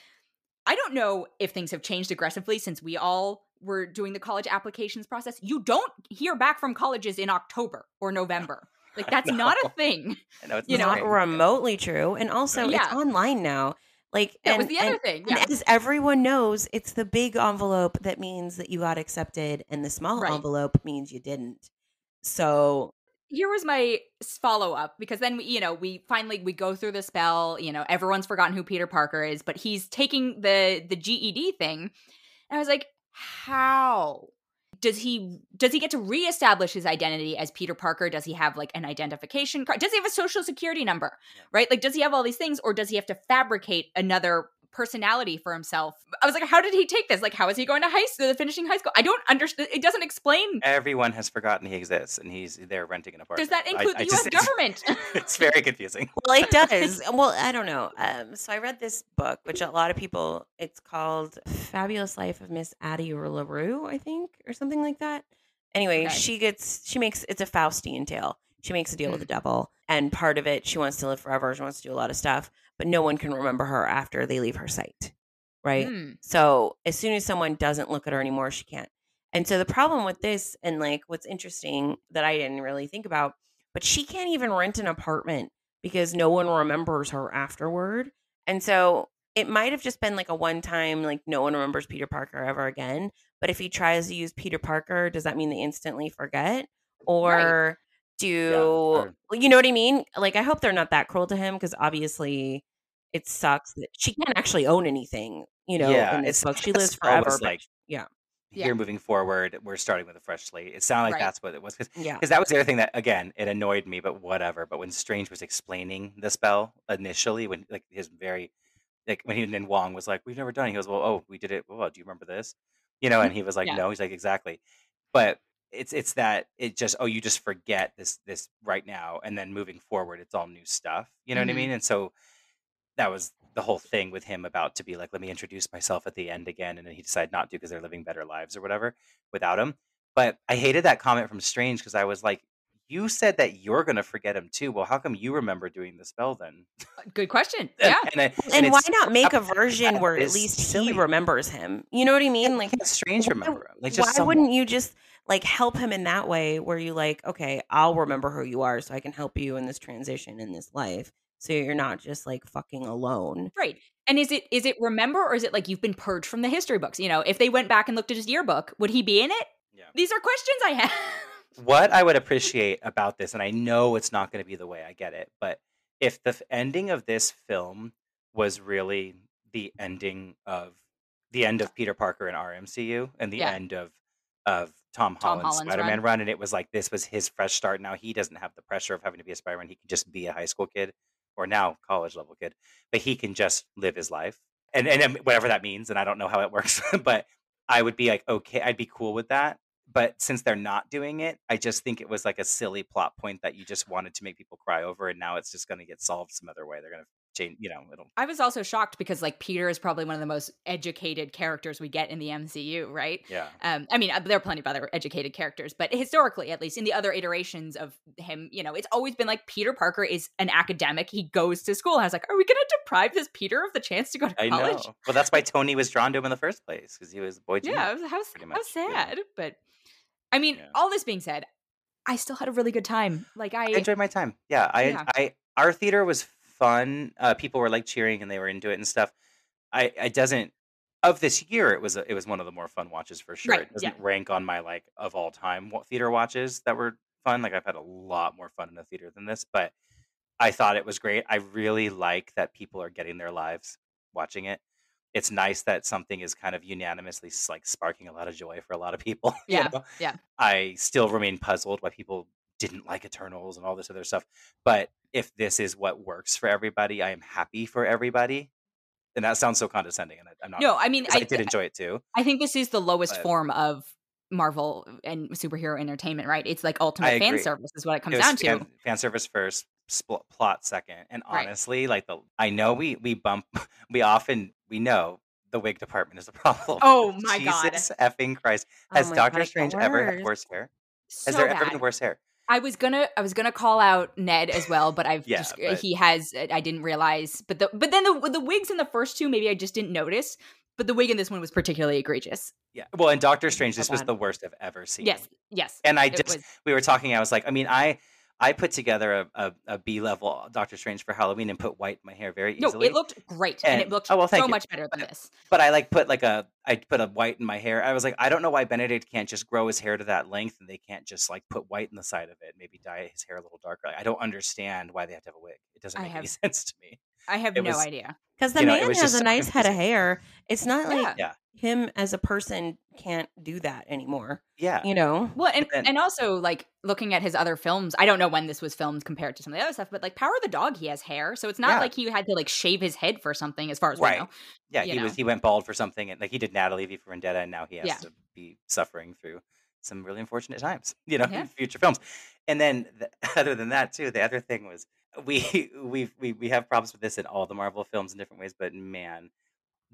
I don't know if things have changed aggressively since we all were doing the college applications process. You don't hear back from colleges in October or November. Like that's not a thing. I know it's you know, not okay. remotely true. And uh, also, Yeah. it's online now. Like, That and, was the other and- thing. and Yeah. as everyone knows, it's the big envelope that means that you got accepted, and the small Right. envelope means you didn't. So, here was my follow up because then we, you know we finally we go through the spell you know everyone's forgotten who peter parker is but he's taking the the ged thing and i was like how does he does he get to reestablish his identity as peter parker? Does he have like an identification card? Does he have a social security number? Yeah. right? Like does he have all these things or does he have to fabricate another personality for himself. I was like, how did he take this? Like, how is he going to high school, the finishing high school? I don't understand. It doesn't explain. Everyone has forgotten he exists, and he's there renting an apartment. Does that include I the U.S. just- government? It's very confusing. Well, it does. well, I don't know. Um, so I read this book, which a lot of people. It's called "Fabulous Life of Miss Addie Larue," I think, or something like that. Anyway, Okay. she gets she makes it's a Faustian tale. She makes a deal with Hmm. the devil, and part of it, she wants to live forever. She wants to do a lot of stuff, but no one can remember her after they leave her sight. Right. Hmm. So as soon as someone doesn't look at her anymore, she can't. And so the problem with this, and like what's interesting that I didn't really think about, but she can't even rent an apartment because no one remembers her afterward. And so it might have just been like a one time, like no one remembers Peter Parker ever again. But if he tries to use Peter Parker, does that mean they instantly forget? Or do or- you know what I mean? Like, I hope they're not that cruel to him because obviously it sucks that she can't actually own anything, you know, Yeah, in this it's- book. She lives forever. like- yeah. Yeah. Here, moving forward, we're starting with a fresh slate. It sounded like Right. that's what it was because Yeah. Cause that was the other thing that again it annoyed me, but whatever. But when Strange was explaining the spell initially, when like his very like when he and Wong was like, "We've never done," it. he goes, "Well, oh, we did it. Well, do you remember this?" You know, mm-hmm. and he was like, Yeah. "No." He's like, "Exactly," but it's it's that it just oh you just forget this this right now and then moving forward it's all new stuff you know what Mhm. i mean and so that was the whole thing with him about to be like let me introduce myself at the end again and then he decided not to because they're living better lives or whatever without him but i hated that comment from strange because i was like you said that you're going to forget him too well how come you remember doing the spell then Good question. Yeah. and, I- And, why not make a version where at least silly. he remembers him? You know what I mean? Like, strange remember him like just why someone. wouldn't you just like help him in that way where you like, okay, I'll remember who you are so I can help you in this transition in this life. So you're not just like fucking alone. Right. And is it is it remember or is it like you've been purged from the history books? You know, if they went back and looked at his yearbook, would he be in it? Yeah. These are questions I have. what I would appreciate about this, and I know it's not going to be the way I get it, but if the f- ending of this film was really the ending of the end of Peter Parker in RMCU and the Yeah. end of of Tom Tom Holland's Holland's Spider-Man run. run. and it was like this was his fresh start. Now he doesn't have the pressure of having to be a Spider-Man; he can just be a high school kid or now college level kid, but he can just live his life and and um, whatever that means. And I don't know how it works, but I would be like, okay, I'd be cool with that. But since they're not doing it, I just think it was like a silly plot point that you just wanted to make people cry over, and now it's just going to get solved some other way. They're going to change, you know, it'll. I was also shocked because like Peter is probably one of the most educated characters we get in the MCU, right? Yeah, Um, I mean, uh, there are plenty of other educated characters, but historically, at least in the other iterations of him, you know, it's always been like Peter Parker is an academic. He goes to school. I was like, are we going to deprive this Peter of the chance to go to I college? know. Well, that's why Tony was drawn to him in the first place because he was a boy genius. Yeah, how, how much, you know. sad. But I mean, Yeah. all this being said, I still had a really good time. Like I, I enjoyed my time. Yeah, I, Yeah. I, our theater was fun. Uh, people were like cheering and they were into it and stuff. I, I doesn't of this year. It was a, it was one of the more fun watches for sure. Right, It doesn't yeah. rank on my like of all time theater watches that were fun. Like I've had a lot more fun in the theater than this, but I thought it was great. I really like that people are getting their lives watching it. It's nice that something is kind of unanimously like sparking a lot of joy for a lot of people. you Yeah, know? yeah. I still remain puzzled why people didn't like Eternals and all this other stuff. But if this is what works for everybody, I am happy for everybody. And that sounds so condescending, and I, I'm not. No, I mean, I, I- did enjoy it too. I think this is the lowest But- form of Marvel and superhero entertainment, right? It's like ultimate fan service is what it comes It down to. fan, fan service first, spl- plot second, and Right. honestly, like the I know we we bump we often we know the wig department is the problem. Oh my God. Jesus effing Christ! Oh Has my Doctor Strange ever had worse hair? So Has there bad. ever been worse hair? I was gonna I was gonna call out Ned as well, but I've Yeah, just uh, but- he has uh, I didn't realize. But the but then the the wigs in the first two maybe I just didn't notice. But the wig in this one was particularly egregious. Yeah. Well, in Doctor Strange, this was the worst I've ever seen. Yes, yes. And I just was- we were talking. I was like, I mean, I I put together a, a, a B level uh, Doctor Strange for Halloween and put white in my hair very easily. no, it looked great, and, it looked oh, well, thank so you. much better than this. but I like put like a I put a white in my hair. I was like, I don't know why Benedict can't just grow his hair to that length and they can't just like put white in the side of it, maybe dye his hair a little darker. Like, I don't understand why they have to have a wig. It doesn't I make any sense to me. I have it no was- idea. Because the You know, man has just a nice head of hair. It's not like Yeah. Yeah. Him as a person can't do that anymore. Yeah. You know? Well, and then- and also like looking at his other films, I don't know when this was filmed compared to some of the other stuff, but like Power of the Dog, he has hair, so it's not Yeah. like he had to like shave his head for something, as far as Right. we know. Yeah, he know. was he went bald for something and like he did Natalie V for Vendetta and now he has Yeah. to be suffering through some really unfortunate times, you know, Yeah. in future films. And then the, other than that too, the other thing was we we we we have problems with this in all the Marvel films in different ways, but man,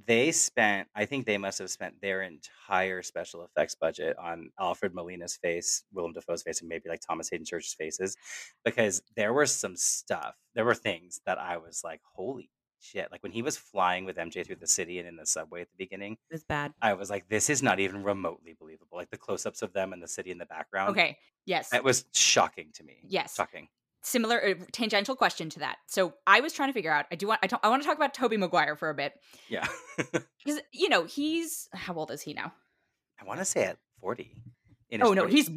they spent I think they must have spent their entire special effects budget on Alfred Molina's face, Willem Dafoe's face, and maybe like Thomas Haden Church's faces, because there was some stuff. There were things that I was like, holy shit! Like when he was flying with MJ through the city and in the subway at the beginning, It was bad. I was like, this is not even remotely believable. Like the close-ups of them and the city in the background. Okay. Yes. it was shocking to me. Yes. Shocking. Similar uh, tangential question to that. So I was trying to figure out. I do want. I, want to talk about Tobey Maguire for a bit Yeah. because you know he's how old is he now? I want to say at 40. Oh no, 40s. he's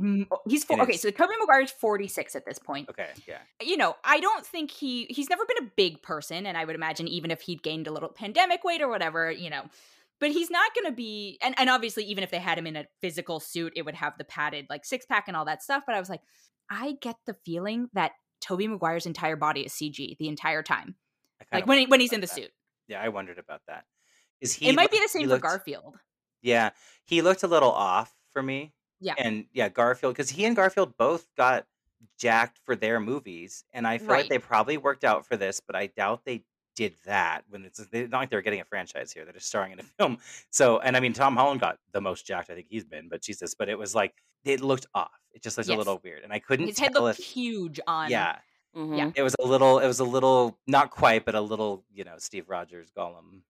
he's four, okay. his- So Tobey Maguire's forty six at this point. Okay, yeah. you know, I don't think he he's never been a big person, and I would imagine even if he'd gained a little pandemic weight or whatever, you know, but he's not going to be. And and obviously, even if they had him in a physical suit, it would have the padded like six pack and all that stuff. But I was like, I get the feeling that Tobey Maguire's entire body is CG the entire time, like when he, when he's in the that. suit. Yeah, I wondered about that. Is he it might look- be the he same for looked- Garfield. Yeah, he looked a little off for me. Yeah. And yeah, Garfield because he and Garfield both got jacked for their movies, and I feel Right. like they probably worked out for this, but I doubt they did that when it's not like they're getting a franchise here; they're just starring in a film. So, and I mean, Tom Holland got the most jacked I think he's been, but Jesus, but it was like it looked off. It just looked Yes. a little weird, and I couldn't His head looked if huge on. yeah, Mhm. it was a little, it was a little not quite, but a little, you know, Steve Rogers Gollum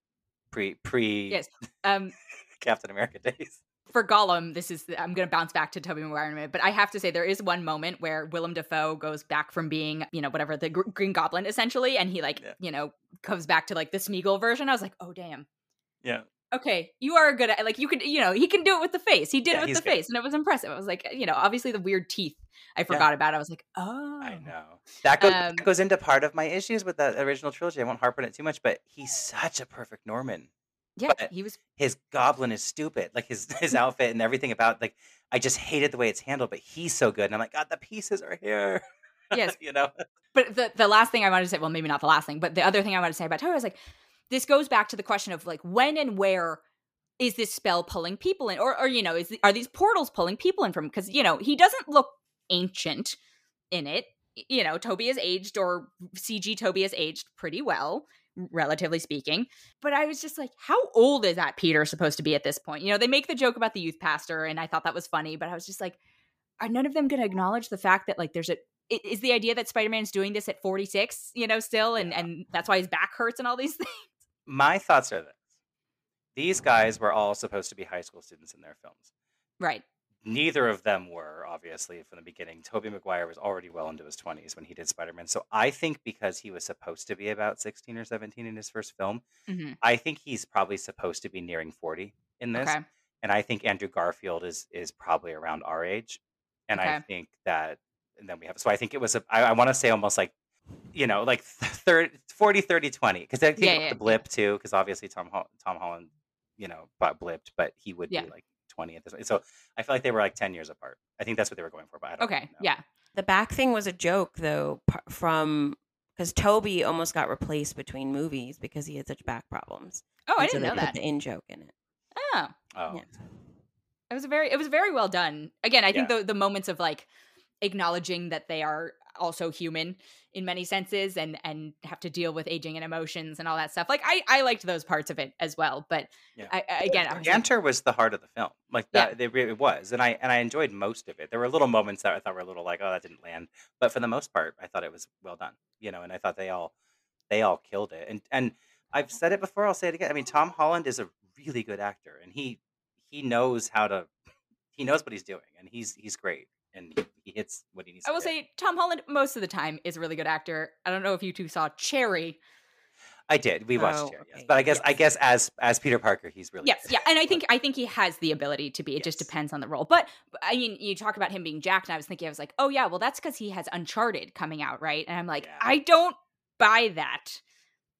pre pre Yes. Um, Captain America days. for Gollum, this is I'm going to bounce back to Tobey Maguire in a minute, but I have to say there is one moment where Willem Dafoe goes back from being, you know, whatever the gr- Green Goblin essentially, and he like, Yeah. you know, comes back to like the Smeagol version. I was like, oh damn, Yeah, okay, you are good at like you could, you know, he can do it with the face. He did Yeah, it with the good. face, and it was impressive. I was like, you know, obviously the weird teeth I forgot about. I was like, oh, I know. That goes, Um, that goes into part of my issues with the original trilogy. I won't harp on it too much, but he's such a perfect Norman. Yeah, but- he was. His goblin is stupid. Like his his outfit and everything about like I just hated the way it's handled, but he's so good. And I'm like, God, the pieces are here. Yes. you know? But the the last thing I wanted to say, well, maybe not the last thing, but the other thing I wanted to say about Tobey was like, this goes back to the question of like when and where is this spell pulling people in, or or you know, is the, are these portals pulling people in from? Because you know he doesn't look ancient in it. You know, Tobey has aged, or CG Tobey has aged pretty well, relatively speaking. But I was just like, how old is that Peter supposed to be at this point? You know, they make the joke about the youth pastor, and I thought that was funny, but I was just like, are none of them going to acknowledge the fact that like there's a is the idea that Spider-Man's doing this at 46, you know, still, and and that's why his back hurts and all these things. My thoughts are this. These guys were all supposed to be high school students in their films. Right. Neither of them were, obviously, from the beginning. Tobey Maguire was already well into his 20s when he did Spider Man. So I think because he was supposed to be about 16 or 17 in his first film, hmm I think he's probably supposed to be nearing 40 in this. Okay. And I think Andrew Garfield is is probably around our age. And I think that, and then we have, so I think it was, a, I, I want to say almost like, you know, like 30, 40, 30, 20. Because I think Yeah, yeah, the blip too, because obviously Tom, Hol- Tom Holland, you know, got blipped, but he would Yeah. be like 20 at this point. So I feel like they were like 10 years apart. I think that's what they were going for, but I don't Okay. know. Yeah. The back thing was a joke though from because Tobey almost got replaced between movies because he had such back problems. Oh, I And so didn't they know put that. The in joke in it. Oh, Oh, Yeah. it was a very it was very well done. Again, I think the the moments of like acknowledging that they are also human in many senses and and have to deal with aging and emotions and all that stuff. Like I I liked those parts of it as well, but Yeah. I, I again I was like, was the heart of the film. Like Yeah. that, it really was, and I and I enjoyed most of it. There were little moments that I thought were a little like, oh, that didn't land, but for the most part, I thought it was well done. You know, and I thought they all they all killed it. And and I've said it before, I'll say it again. I mean, Tom Holland is a really good actor, and he he knows how to he knows what he's doing, and he's he's great, and he, he hits what he needs. I to will hit. say Tom Holland most of the time is a really good actor. I don't know if you two saw Cherry. I did. We watched Oh, it, yes. okay. but I guess I guess as as Peter Parker, he's really Yes, good. yeah, and I think I think he has the ability to be. It just depends on the role. But I mean, you talk about him being jacked, and I was thinking, I was like, oh yeah, well that's because he has Uncharted coming out, right? And I'm like, Yeah. I don't buy that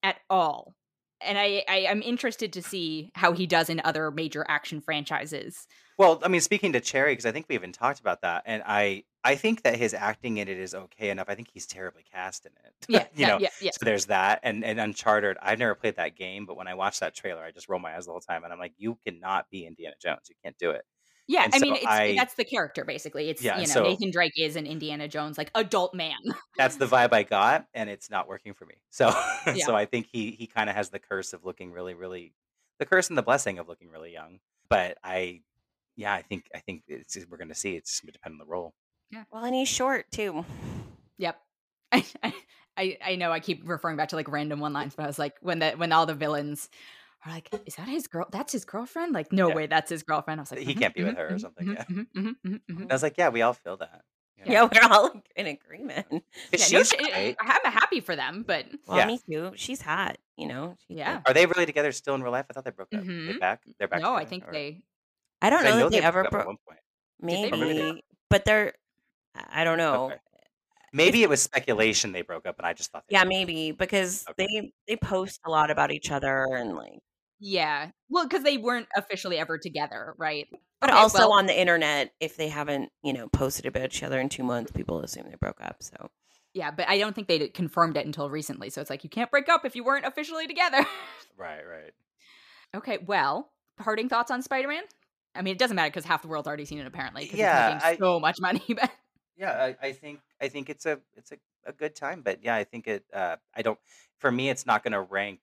at all. and I, I I'm interested to see how he does in other major action franchises. Well, I mean, speaking to Cherry, because I think we even talked about that, and I I think that his acting in it is okay enough. I think he's terribly cast in it. Yeah, you yeah, know. yeah, yeah. So there's that, and and Uncharted. I've never played that game, but when I watched that trailer, I just roll my eyes the whole time, and I'm like, you cannot be Indiana Jones. You can't do it. Yeah, And I so mean, it's, I- that's the character basically. It's Yeah, you know so- Nathan Drake is an Indiana Jones like adult man. That's the vibe I got, and it's not working for me. So Yeah. so I think he he kind of has the curse of looking really really, the curse and the blessing of looking really young. But I, yeah, I think I think it's we're gonna see. It's just gonna depend on the role. Yeah. Well, and he's short too. Yep. I, I I know I keep referring back to like random one lines, but I was like when the when all the villains are like, is that his girl? That's his girlfriend? Like, no Yeah. way, that's his girlfriend. I was like, He mhm, can't be with mhm, her or mhm, something, mhm, yeah. mhm, mhm, mhm, mhm. I was like, yeah, we all feel that. you know? Yeah, we're all in agreement. Yeah, no she's shit, great. I'm happy for them, but Well, Yeah. me too. She's hot, you know. She's Yeah. good. Are they really together still in real life? I thought they broke up. They Mhm. back? They're back. no, I think Or- they. I don't know, that they, broke ever broke. one point. they Maybe, but they're. I I don't know. Okay. Maybe it was speculation they broke up, and I just thought. They Yeah, broke up. maybe because Okay. they they post a lot about each other and like, Yeah, well, because they weren't officially ever together, right? but Okay, also well- on the internet, if they haven't you know posted about each other in two months, people assume they broke up. So Yeah, but I don't think they confirmed it until recently. So it's like you can't break up if you weren't officially together. Right, right. okay, well, parting thoughts on Spider Man? I mean, it doesn't matter because half the world's already seen it apparently. 'cause Yeah, it's making I- so much money. But Yeah, I, I think I think it's a it's a, a good time, but yeah, I think it. Uh, I don't. For me, it's not going to rank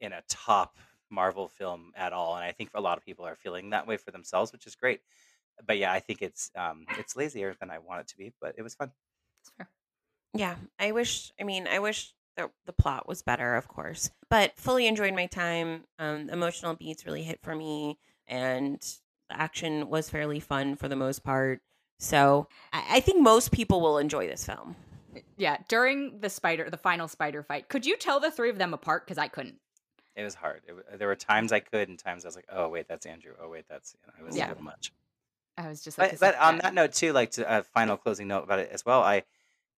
in a top Marvel film at all, and I think a lot of people are feeling that way for themselves, which is great. But yeah, I think it's um it's lazier than I want it to be, but it was fun. yeah, I wish. I mean, I wish the the plot was better, of course, but fully enjoyed my time. Um, emotional beats really hit for me, and the action was fairly fun for the most part. So I, I think most people will enjoy this film. Yeah, during the spider, the final spider fight, could you tell the three of them apart? Because I couldn't. It was hard. It, there were times I could, and times I was like, "Oh wait, that's Andrew. Oh wait, that's you know, it was Yeah. a little much." I was just like, But, but is on that note too, like to a final closing note about it as well, I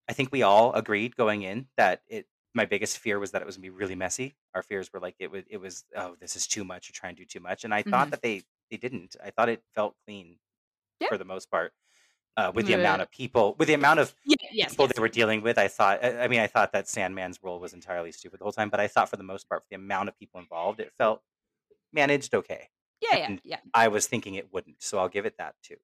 I think we all agreed going in that it my biggest fear was that it was gonna be really messy. Our fears were like it would it was oh this is too much. You're trying to do too much, and I thought Mhm. that they they didn't. I thought it felt clean Yeah. for the most part. Uh, with the Yeah. amount of people, with the amount of Yeah, yes, people yes. they were dealing with, I thought. I mean, I thought that Sandman's role was entirely stupid the whole time, but I thought for the most part, for the amount of people involved, it felt managed okay. yeah, yeah, and- yeah. I was thinking it wouldn't, so I'll give it that too.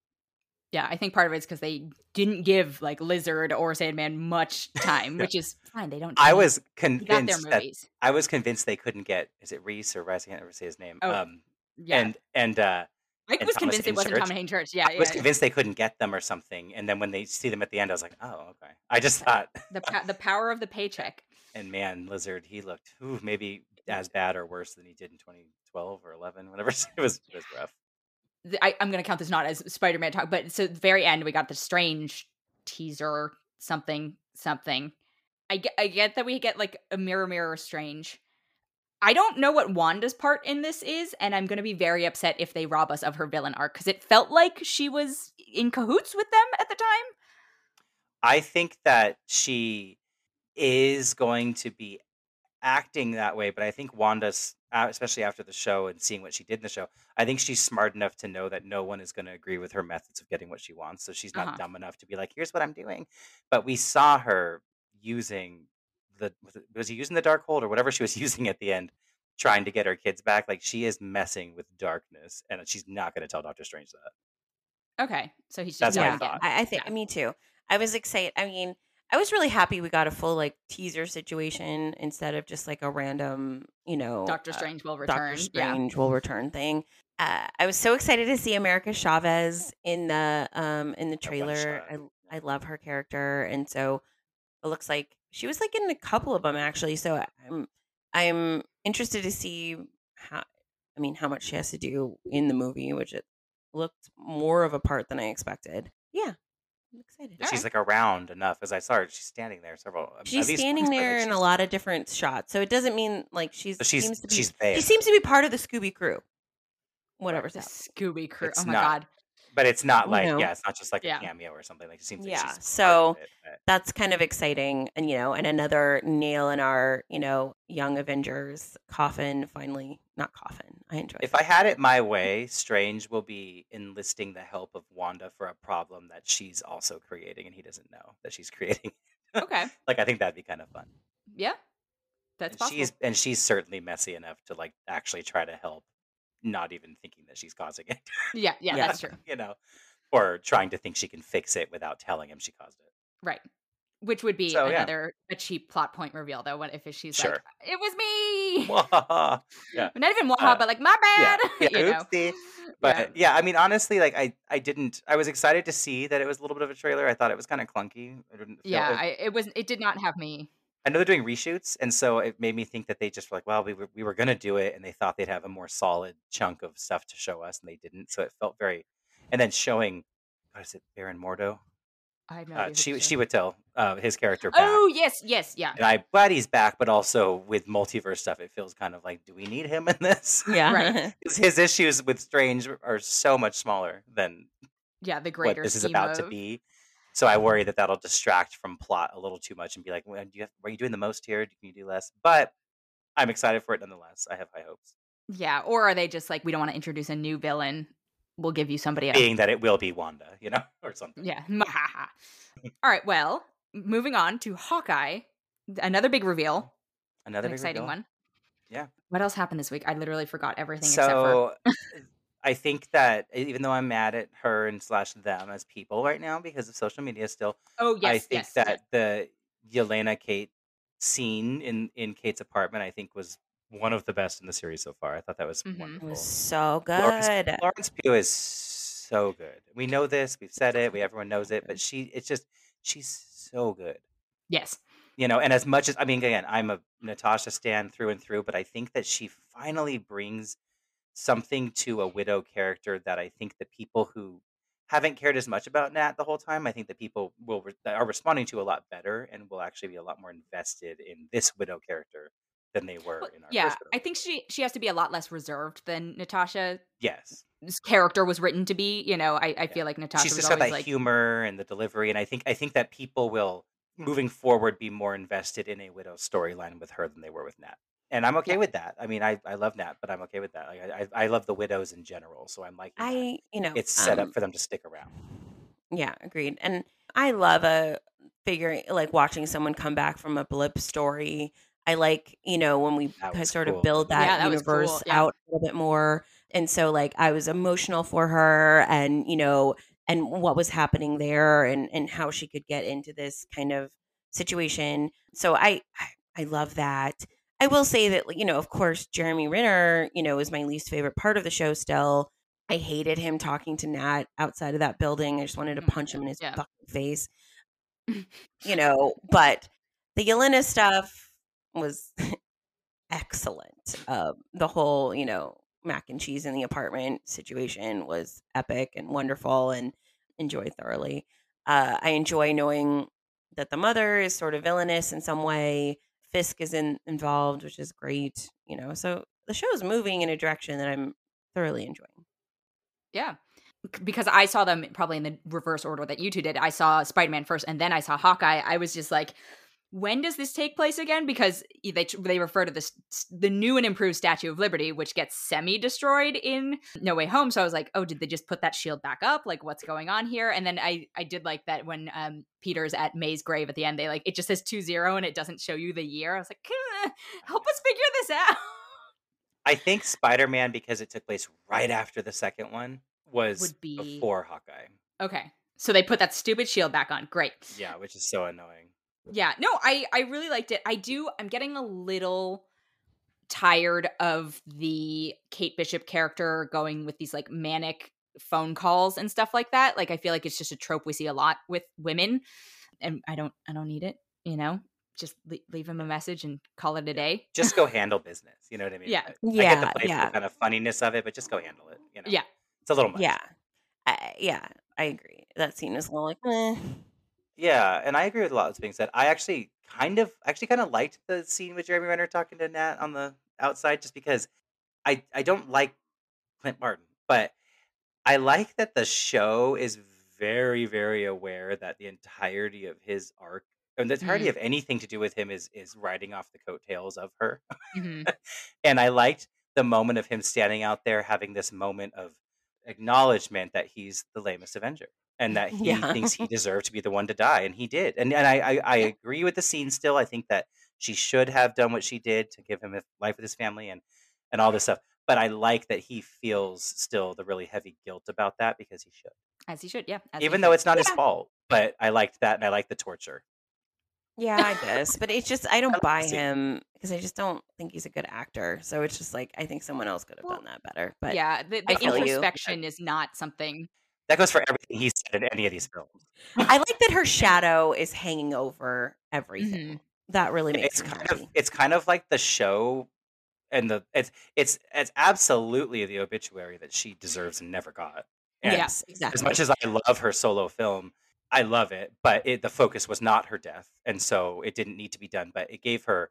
Yeah, I think part of it is because they didn't give like Lizard or Sandman much time, which is fine. They don't. I was they got their convinced that. I was convinced they couldn't get is it Reese or Rice? I can't ever say his name. Oh, um, Yeah, and and uh, I was convinced it wasn't Church. Tom Haden Church. Yeah, I was yeah. convinced they couldn't get them or something. And then when they see them at the end, I was like, oh, okay. I just thought, The the power of the paycheck. and man, Lizard, he looked ooh, maybe as bad or worse than he did in 2012 or 11, whatever. It was it was rough. I, I'm going to count this not as Spider-Man talk, but so the very end we got the strange teaser something something. I get, I get that we get like a mirror mirror strange. I don't know what Wanda's part in this is, and I'm going to be very upset if they rob us of her villain arc because it felt like she was in cahoots with them at the time. I think that she is going to be acting that way, but I think Wanda's, uh, especially after the show and seeing what she did in the show, I think she's smart enough to know that no one is going to agree with her methods of getting what she wants. So she's not Uh-huh. dumb enough to be like, "Here's what I'm doing." But we saw her using the was, he using the Darkhold or whatever she was using at the end, trying to get her kids back. Like she is messing with darkness, and she's not going to tell Doctor Strange that. Okay, so he's That's just my doing it thought. I, I think Yeah. me too. I was excited. I mean, I was really happy we got a full like teaser situation instead of just like a random, you know, Doctor uh, Strange will return. Doctor Yeah, Strange will return thing. Uh, I was so excited to see America Chavez in the um in the trailer. I I love her character, and so it looks like she was like in a couple of them actually. So I'm I'm interested to see how I mean how much she has to do in the movie, which it looked more of a part than I expected. Yeah, I'm excited. But she's like around enough as I saw her. She's standing there several. um, She's standing once, there like, in a lot of different shots, so it doesn't mean like she's So she's seems to be she's there. she seems to be part of the Scooby crew. Whatever. the Scooby Crew. It's oh my not. god, but it's not You like know. yeah, it's not just like Yeah. a cameo or something. Like it seems like Yeah, so it, that's kind of exciting and you know and another nail in our you know young avengers coffin finally not coffin i enjoy If I had it my way, Strange will be enlisting the help of Wanda for a problem that she's also creating, and he doesn't know that she's creating. Okay. like I think that'd be kind of fun. Yeah. That's and possible. she's and she's certainly messy enough to like actually try to help, not even thinking that she's causing it. Yeah, yeah, Yeah. that's true. you know, or trying to think she can fix it without telling him she caused it. Right. Which would be So, yeah. another a cheap plot point reveal though, when if she's Sure. like, It was me. yeah, Not even waha, Uh, but like my bad. yeah. you know? But Yeah. yeah. I mean, honestly, like I, I didn't. I was excited to see that it was a little bit of a trailer. I thought it was kind of clunky. I didn't feel Yeah, it- I, it was. It did not have me. I know they're doing reshoots, and so it made me think that they just were like, well, we were we were gonna do it, and they thought they'd have a more solid chunk of stuff to show us, and they didn't. So it felt very, and then showing, what is it, Baron Mordo? I have no Uh, she she would tell uh, his character back, Oh yes, yes, yeah. and I'm glad he's back, but also with multiverse stuff, it feels kind of like, do we need him in this? yeah Right. 'Cause his issues with Strange are so much smaller than Yeah, the what greater this is scheme about to be. So I worry that that'll distract from plot a little too much and be like, well, do you have, are you doing the most here? Can you do less? But I'm excited for it nonetheless. I have high hopes. Yeah, or are they just like we don't want to introduce a new villain? We'll give you somebody else. Being that it will be Wanda, you know, or something. Yeah. All right. Well, moving on to Hawkeye, another big reveal, mm-hmm. Another an big exciting reveal. one. Yeah. What else happened this week? I literally forgot everything So uh, I think that even though I'm mad at her and slash them as people right now because of social media still. Oh yes, I think yes, that yes. the Yelena Kate scene in in Kate's apartment, I think was one of the best in the series so far. I thought that was Mhm. it wonderful. was so Florence, good Florence Pugh is so good. We know this. We've said it. We everyone knows it. But she, it's just she's so good. Yes. You know, and as much as I mean, again, I'm a Natasha stan through and through, but I think that she finally brings something to a widow character that I think the people who haven't cared as much about Nat the whole time, I think the people will re- that are responding to a lot better and will actually be a lot more invested in this widow character than they were Well, in our yeah, I think she she has to be a lot less reserved than natasha yes. character was written to be. You know, I, I feel like Natasha she's was just got that like, humor and the delivery, and I think I think that people will moving forward be more invested in a widow storyline with her than they were with Nat. And I'm okay Yeah. with that. I mean, I, I love Nat, but I'm okay with that. Like, I, I I love the widows in general, so I'm like, i you know it's set um, up for them to stick around. Yeah, agreed. And I love a figuring like watching someone come back from a blip story. I like, you know, when we That kind of was sort cool. of build that, Yeah, that universe cool, yeah. out a little bit more. And so like I was emotional for her and, you know, and what was happening there and and how she could get into this kind of situation. So I I, I love that. I will say that you know, of course, Jeremy Renner, you know, is my least favorite part of the show still. I hated him talking to Nat outside of that building. I just wanted to Oh punch him in his Yeah. fucking face. you know, but the Yelena stuff was excellent. Uh, the whole, you know, mac and cheese in the apartment situation was epic and wonderful and enjoyed thoroughly. Uh, I enjoy knowing that the mother is sort of villainous in some way. Fisk is in, involved, which is great. You know, so the show is moving in a direction that I'm thoroughly enjoying. Yeah. Because I saw them probably in the reverse order that you two did. I saw Spider Man first and then I saw Hawkeye. I was just like, when does this take place again? Because they they refer to this the new and improved Statue of Liberty, which gets semi destroyed in No Way Home. So I was like, oh, did they just put that shield back up? Like, what's going on here? And then I I did like that when um Peter's at May's grave at the end, they like it just says two zero and it doesn't show you the year. I was like, "Eh, help us figure this out. I think Spider Man because it took place right after the second one was Would be- before Hawkeye. Okay, so they put that stupid shield back on. Great. Yeah, which is so annoying. Yeah, no, I I really liked it. I do. I'm getting a little tired of the Kate Bishop character going with these like manic phone calls and stuff like that. Like I feel like it's just a trope we see a lot with women, and I don't I don't need it. You know, just le- leave him a message and call it a day. Just go handle business. You know what I mean? Yeah. I, I get Yeah, the play for yeah. the kind of funniness of it, but just go handle it. You know? Yeah. It's a little much. Yeah. I, yeah, I agree. That scene is a little like, eh. Yeah, and I agree with a lot that's being said. I actually kind of actually kind of liked the scene with Jeremy Renner talking to Nat on the outside just because I I don't like Clint Barton, but I like that the show is very, very aware that the entirety of his arc and the entirety Mhm. of anything to do with him is is riding off the coattails of her. Mhm. and I liked the moment of him standing out there having this moment of acknowledgement that he's the lamest Avenger and that he Yeah. thinks he deserved to be the one to die, and he did. And and I I, I agree with the scene still. I think that she should have done what she did to give him a life with his family and and all this stuff. But I like that he feels still the really heavy guilt about that because he should, As he should, yeah. even should. though it's not his fault. But I liked that, and I like the torture. Yeah, I guess, but it's just I don't buy him because I just don't think he's a good actor. So it's just like I think someone else could have Well, done that better. But yeah, the, the introspection is not something. That goes for everything he said in any of these films. I like that her shadow is hanging over everything. Mhm. That really makes it's kind happy. of it's kind of like the show and the it's it's it's absolutely the obituary that she deserves and never got. And yes, exactly. as much as I love her solo film, I love it, but it, the focus was not her death, and so it didn't need to be done. But it gave her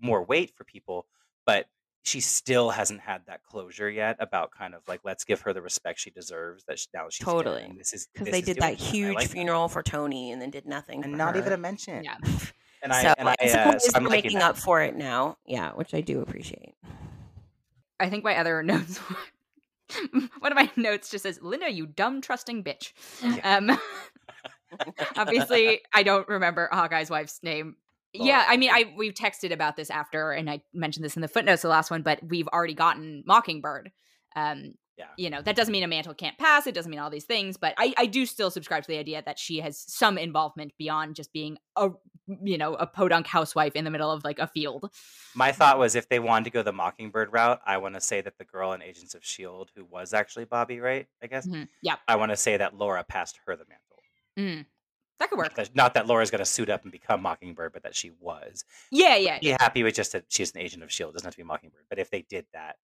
more weight for people, but she still hasn't had that closure yet about kind of like let's give her the respect she deserves. That she, now she's Totally. getting. This is Because they is did that huge like that. funeral for Tony and then did nothing and for not even a mention. Yeah. And I so and I in uh, so I'm they're making that. up for it now. Yeah, which I do appreciate. I think my other notes. one of my notes just says, "Linda, you dumb trusting bitch." Yeah. Um, obviously, I don't remember Hawkeye's wife's name. Yeah, I mean, I we've texted about this after, and I mentioned this in the footnotes, the last one. But we've already gotten Mockingbird. Um, Yeah. you know that doesn't mean a mantle can't pass. It doesn't mean all these things, but I I do still subscribe to the idea that she has some involvement beyond just being a you know a podunk housewife in the middle of like a field. My thought was if they wanted to go the Mockingbird route, I want to say that the girl in Agents of S.H.I.E.L.D., who was actually Bobbi, right? I guess. Mhm. Yeah, I want to say that Laura passed her the mantle. Mm. That could Not work. that, not that Laura's going to suit up and become Mockingbird, but that she was. Yeah, yeah, Be happy with just that she's an agent of S.H.I.E.L.D., doesn't have to be Mockingbird. But if they did that,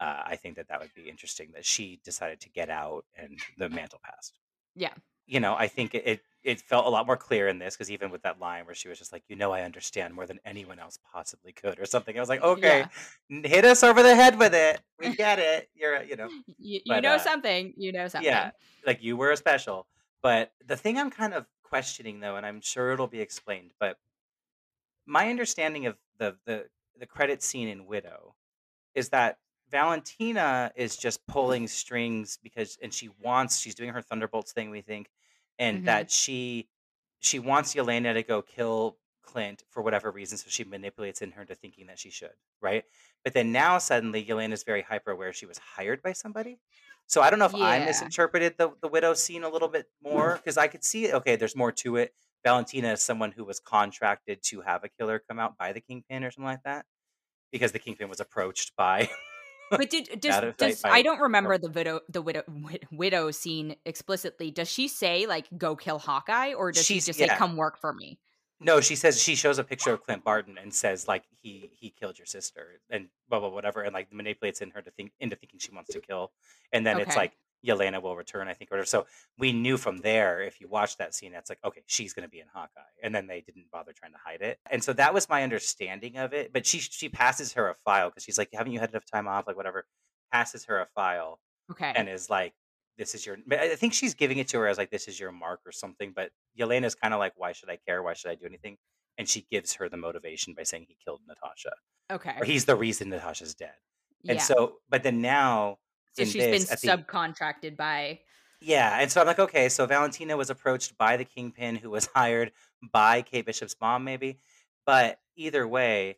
uh, I think that that would be interesting that she decided to get out and the mantle passed. yeah. You know, I think it, it, it felt a lot more clear in this because even with that line where she was just like, you know, I understand more than anyone else possibly could, or something. I was like, okay, Yeah. hit us over the head with it. We get it. You're, you know, You, you But, know uh, something. You know something. yeah, like you were a special. But the thing I'm kind of questioning though, and I'm sure it'll be explained, but my understanding of the the the credit scene in Widow is that Valentina is just pulling strings because and she wants she's doing her Thunderbolts thing, we think, and Mhm. that she she wants Yelena to go kill Clint for whatever reason, so she manipulates in her into thinking that she should, right? But then now suddenly Yelena's very hyper aware she was hired by somebody. So I don't know if I misinterpreted the the widow scene a little bit more because I could see okay, there's more to it. Valentina is someone who was contracted to have a killer come out by the kingpin or something like that because the kingpin was approached by But did does, of does sight I don't remember the widow the widow widow scene explicitly. Does she say like go kill Hawkeye or does she just say come work for me? No, she says she shows a picture of Clint Barton and says like he he killed your sister and blah blah whatever and like manipulates in her to think into thinking she wants to kill, and then it's like Yelena will return, I think, or whatever. So we knew from there if you watch that scene, that's like okay, she's going to be in Hawkeye, and then they didn't bother trying to hide it, and so that was my understanding of it. But she she passes her a file because she's like, haven't you had enough time off, like whatever, passes her a file Okay. and is like. This is your. I think she's giving it to her as like this is your mark or something. But Yelena's kind of like, why should I care? Why should I do anything? and she gives her the motivation by saying he killed Natasha okay. or he's the reason Natasha's dead. And yeah. so, but then now, So she's been this, the- subcontracted by yeah, and so I'm like, okay, so Valentina was approached by the kingpin, who was hired by Kate Bishop's mom, maybe. But either way,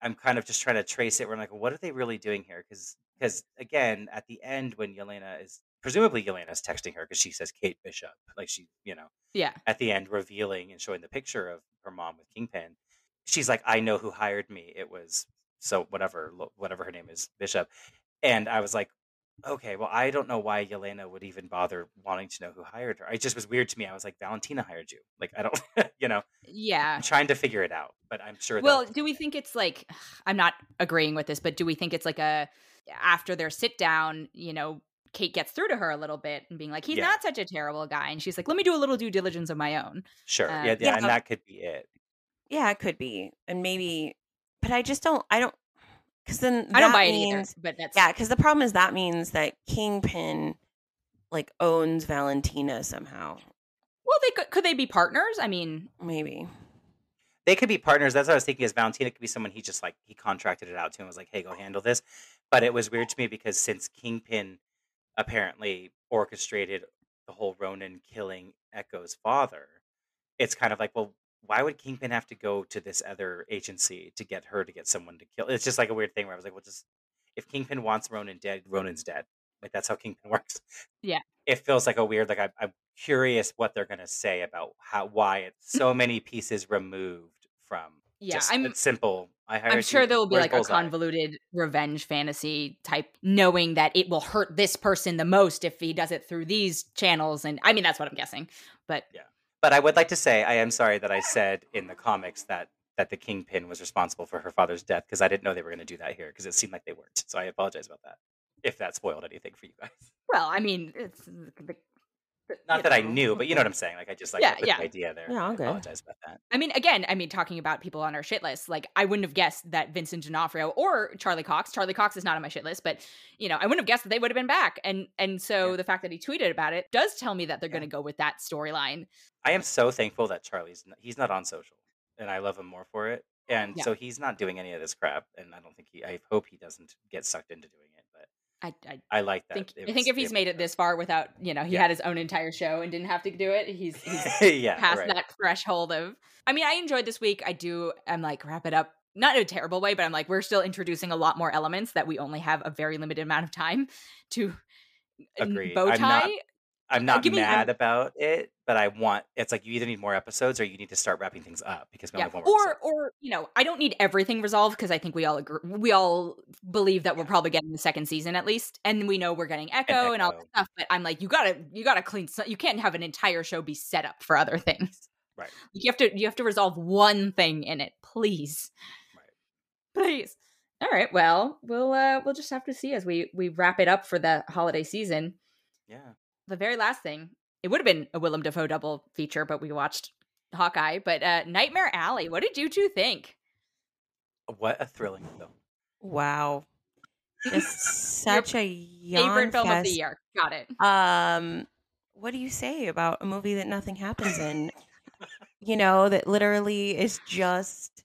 I'm kind of just trying to trace it. Where I'm like, what are they really doing here? Because, because again, at the end, when Yelena is presumably Yelena's texting her because she says Kate Bishop, like she, you know, yeah. at the end revealing and showing the picture of her mom with Kingpin, she's like, "I know who hired me. It was so whatever, whatever her name is, Bishop." And I was like, "Okay, well, I don't know why Yelena would even bother wanting to know who hired her. It just was weird to me. I was like, Valentina hired you. Like, I don't, you know, Yeah. I'm trying to figure it out, but I'm sure. Well, do we think it's like I'm not agreeing with this, but do we think it's like a after their sit down, you know, Kate gets through to her a little bit and being like, he's Yeah. not such a terrible guy. And she's like, let me do a little due diligence of my own. sure, uh, yeah, yeah, and that could be it. Yeah, it could be, and maybe, but I just don't. I don't because then I don't buy it either, but that's Yeah, because the problem is that means that Kingpin like owns Valentina somehow. Well, they could could they be partners? I mean, Maybe. they could be partners. That's what I was thinking. Is Valentina could be someone he just like he contracted it out to and was like, "Hey, go handle this." But it was weird to me because since Kingpin apparently orchestrated the whole Ronin killing Echo's father, it's kind of like, well, why would Kingpin have to go to this other agency to get her to get someone to kill? It's just like a weird thing where I was like, well, just if Kingpin wants Ronin dead, Ronin's dead. Like that's how Kingpin works. Yeah. It feels like a weird. Like I, I'm curious what they're gonna say about how why it's so many pieces removed from yeah, just I'm simple. I I'm sure there will be like a convoluted revenge fantasy type, knowing that it will hurt this person the most if he does it through these channels. And I mean, that's what I'm guessing. But yeah, But I would like to say I am sorry that I said in the comics that that the Kingpin was responsible for her father's death because I didn't know they were going to do that here because it seemed like they weren't. So I apologize about that. If that spoiled anything for you guys. well, I mean, it's the, the- Not that I knew, but you know what I'm saying. Like I just like Yeah, the yeah. idea there. Yeah, I okay. apologize about that. I mean, again, I mean, talking about people on our shit list, like I wouldn't have guessed that Vincent D'Onofrio or Charlie Cox. Charlie Cox is not on my shit list, but you know, I wouldn't have guessed that they would have been back. And and so Yeah. the fact that he tweeted about it does tell me that they're Yeah. going to go with that storyline. I am so thankful that Charlie's n- he's not on social, and I love him more for it. And Yeah. so he's not doing any of this crap, and I don't think he. I hope he doesn't get sucked into doing it. I I I like that. think it I think if he's made it this far without you know he Yeah. had his own entire show and didn't have to do it, he's he's yeah, past right. that threshold of I mean, I enjoyed this week. I do I'm like wrap it up. Not in a terrible way, but I'm like, we're still introducing a lot more elements that we only have a very limited amount of time to Agreed. bow I'm not- tie. I'm not me- I'm- mad about it, but I want. It's like you either need more episodes or you need to start wrapping things up because we Yeah. only have one more Or episode. or you know, I don't need everything resolved because I think we all agree we all believe that we're probably getting the second season at least. And we know we're getting Echo and, all that stuff. But I'm like, you gotta you gotta clean you can't have an entire show be set up for other things. Right. You have to you have to resolve one thing in it, please. Right. Please. All right. Well, we'll uh we'll just have to see as we we wrap it up for the holiday season. Yeah. The very last thing, it would have been a Willem Dafoe double feature, but we watched Hawkeye. But uh Nightmare Alley, what did you two think? What a thrilling film. Wow. it's such a yawn Favorite film of the year. Got it. Um, what do you say about a movie that nothing happens in? you know, that literally is just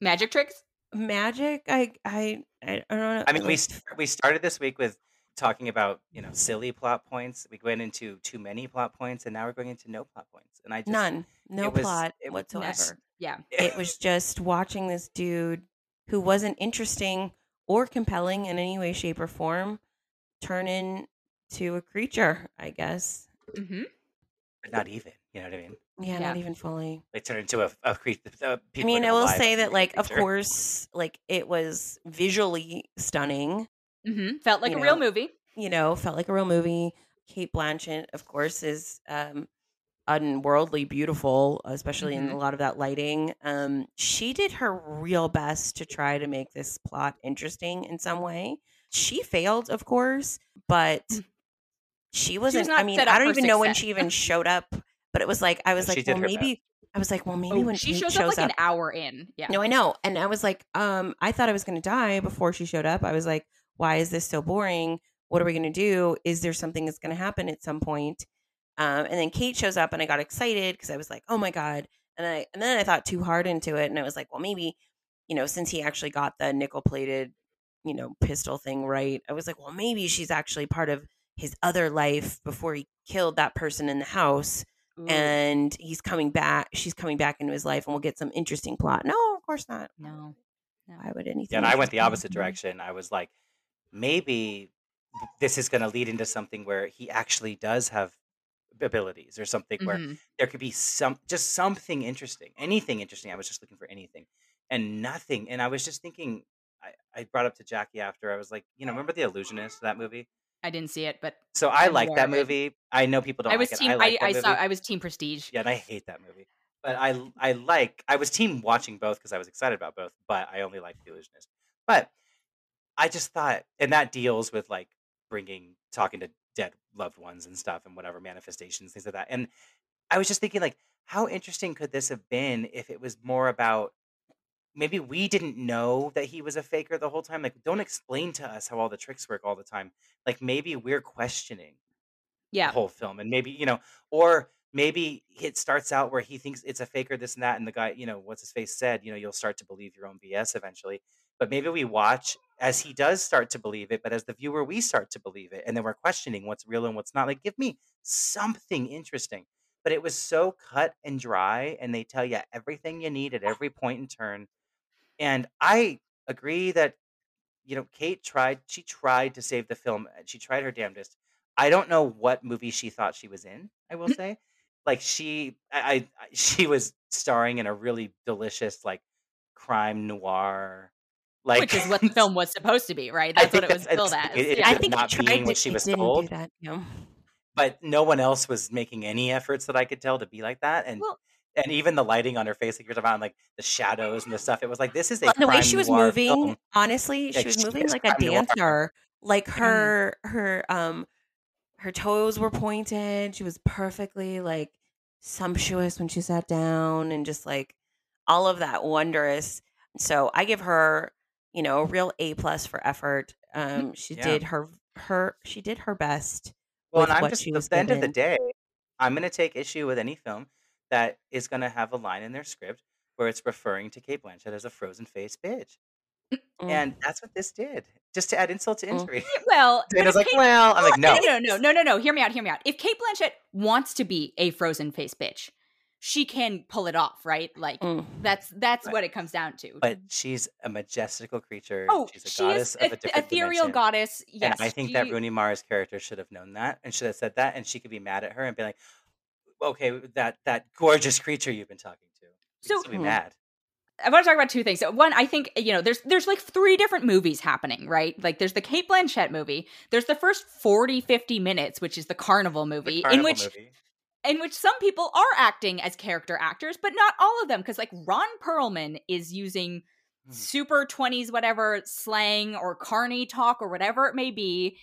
Magic tricks? magic. I I I, I don't know. I mean, we st- we started this week with talking about you know silly plot points. We went into too many plot points, and now we're going into no plot points. And I just none, no it was- plot it was whatsoever. Yeah. it was just watching this dude who wasn't interesting or compelling in any way, shape, or form turn into a creature. I guess. Mm-hmm. but not even. You know what I mean? Yeah, Yeah. not even fully. They turn into a, a creature. Uh, I mean, I will say that, like, of course, like it was visually stunning. Mm-hmm. Felt like You a real movie. You know, felt like a real movie. Cate Blanchett, of course, is um, unworldly beautiful, especially in Mhm. a lot of that lighting. Um, she did her real best to try to make this plot interesting in some way. She failed, of course, but she wasn't. I mean, I don't even know when she even showed up. But it was like I was she like, well, maybe. I was like, well, maybe Oh, when she shows, shows up like an hour in. Yeah. no, I know. And I was like, um, I thought I was going to die before she showed up. I was like, why is this so boring? What are we going to do? Is there something that's going to happen at some point? Um, and then Cate shows up and I got excited because I was like, oh my God. And I, and then I thought too hard into it. And I was like, well, maybe, you know, since he actually got the nickel plated, you know, pistol thing right, I was like, well, maybe she's actually part of his other life before he killed that person in the house Ooh, and he's coming back. She's coming back into his life, and we'll get some interesting plot. No, of course not. no. No. Why would anything? Yeah, and I went the opposite direction. I was like, maybe this is going to lead into something where he actually does have abilities or something where Mhm. there could be some just something interesting anything interesting i was just looking for anything and nothing and i was just thinking i, I brought up to jackie after i was like you know remember the illusionist that movie I didn't see it, but so i like that movie i know people don't I was like team. it i like I, I saw. I was team Prestige. yeah and i hate that movie but i i like i was team watching both because i was excited about both but i only liked the illusionist but i just thought and that deals with like bringing talking to dead loved ones and stuff and whatever manifestations things like that and i was just thinking like how interesting could this have been if it was more about maybe we didn't know that he was a faker the whole time like don't explain to us how all the tricks work all the time like maybe we're questioning Yeah. the whole film, and maybe you know, or maybe it starts out where he thinks it's a faker, this and that, and the guy, you know, what's his face said, you know, you'll start to believe your own BS eventually. But maybe we watch as he does start to believe it, but as the viewer, we start to believe it, and then we're questioning what's real and what's not. Like, give me something interesting. But it was so cut and dry, and they tell you everything you need at every point in turn. And I agree that you know, Cate tried she tried to save the film. She tried her damnedest. I don't know what movie she thought she was in, I will say. Like she I, I I- she was starring in a really delicious like crime noir like Which is what the film was supposed to be, right? That's what it was that's- billed it's- as. it- it yeah. I think not it tried being what she was didn't do told. that, yeah. but no one else was making any efforts that I could tell to be like that. And Well- and even the lighting on her face, like you're talking about, like the shadows and the stuff. It was like this is a Well, the way she was moving, film. honestly, Like, she was moving is like a crime noir. dancer. Like Mhm. her her um her toes were pointed. She was perfectly like sumptuous when she sat down and just like all of that wondrous. So I give her, you know, a real A plus for effort. Um she Yeah. did her her she did her best. Well, and I'm just at the end of the day, I'm going to take issue with any film that is going to have a line in their script where it's referring to Cate Blanchett as a frozen face bitch, Mm. and that's what this did, just to add insult to Mm. injury. well, And I was like, Cate- well, I'm like, no, no, no, no, no, no. Hear me out. Hear me out. If Cate Blanchett wants to be a frozen face bitch, she can pull it off, right? Like Mm. that's that's But- what it comes down to. but she's a majestical creature. oh, she's a she goddess is of a a, different ethereal dimension. goddess. Yes, and I think that Rooney Mara's character should have known that and should have said that, and she could be mad at her and be like, "Okay, that that gorgeous creature you've been talking to." So- be mad. I want to talk about two things. So one, I think you know, there's there's like three different movies happening, right? Like there's the Cate Blanchett movie. There's the first 40, 50 minutes, which is the Carnival The movie, in which movie. In which some people are acting as character actors, but not all of them, because like Ron Perlman is using Hmm. super 20s whatever slang or carny talk or whatever it may be.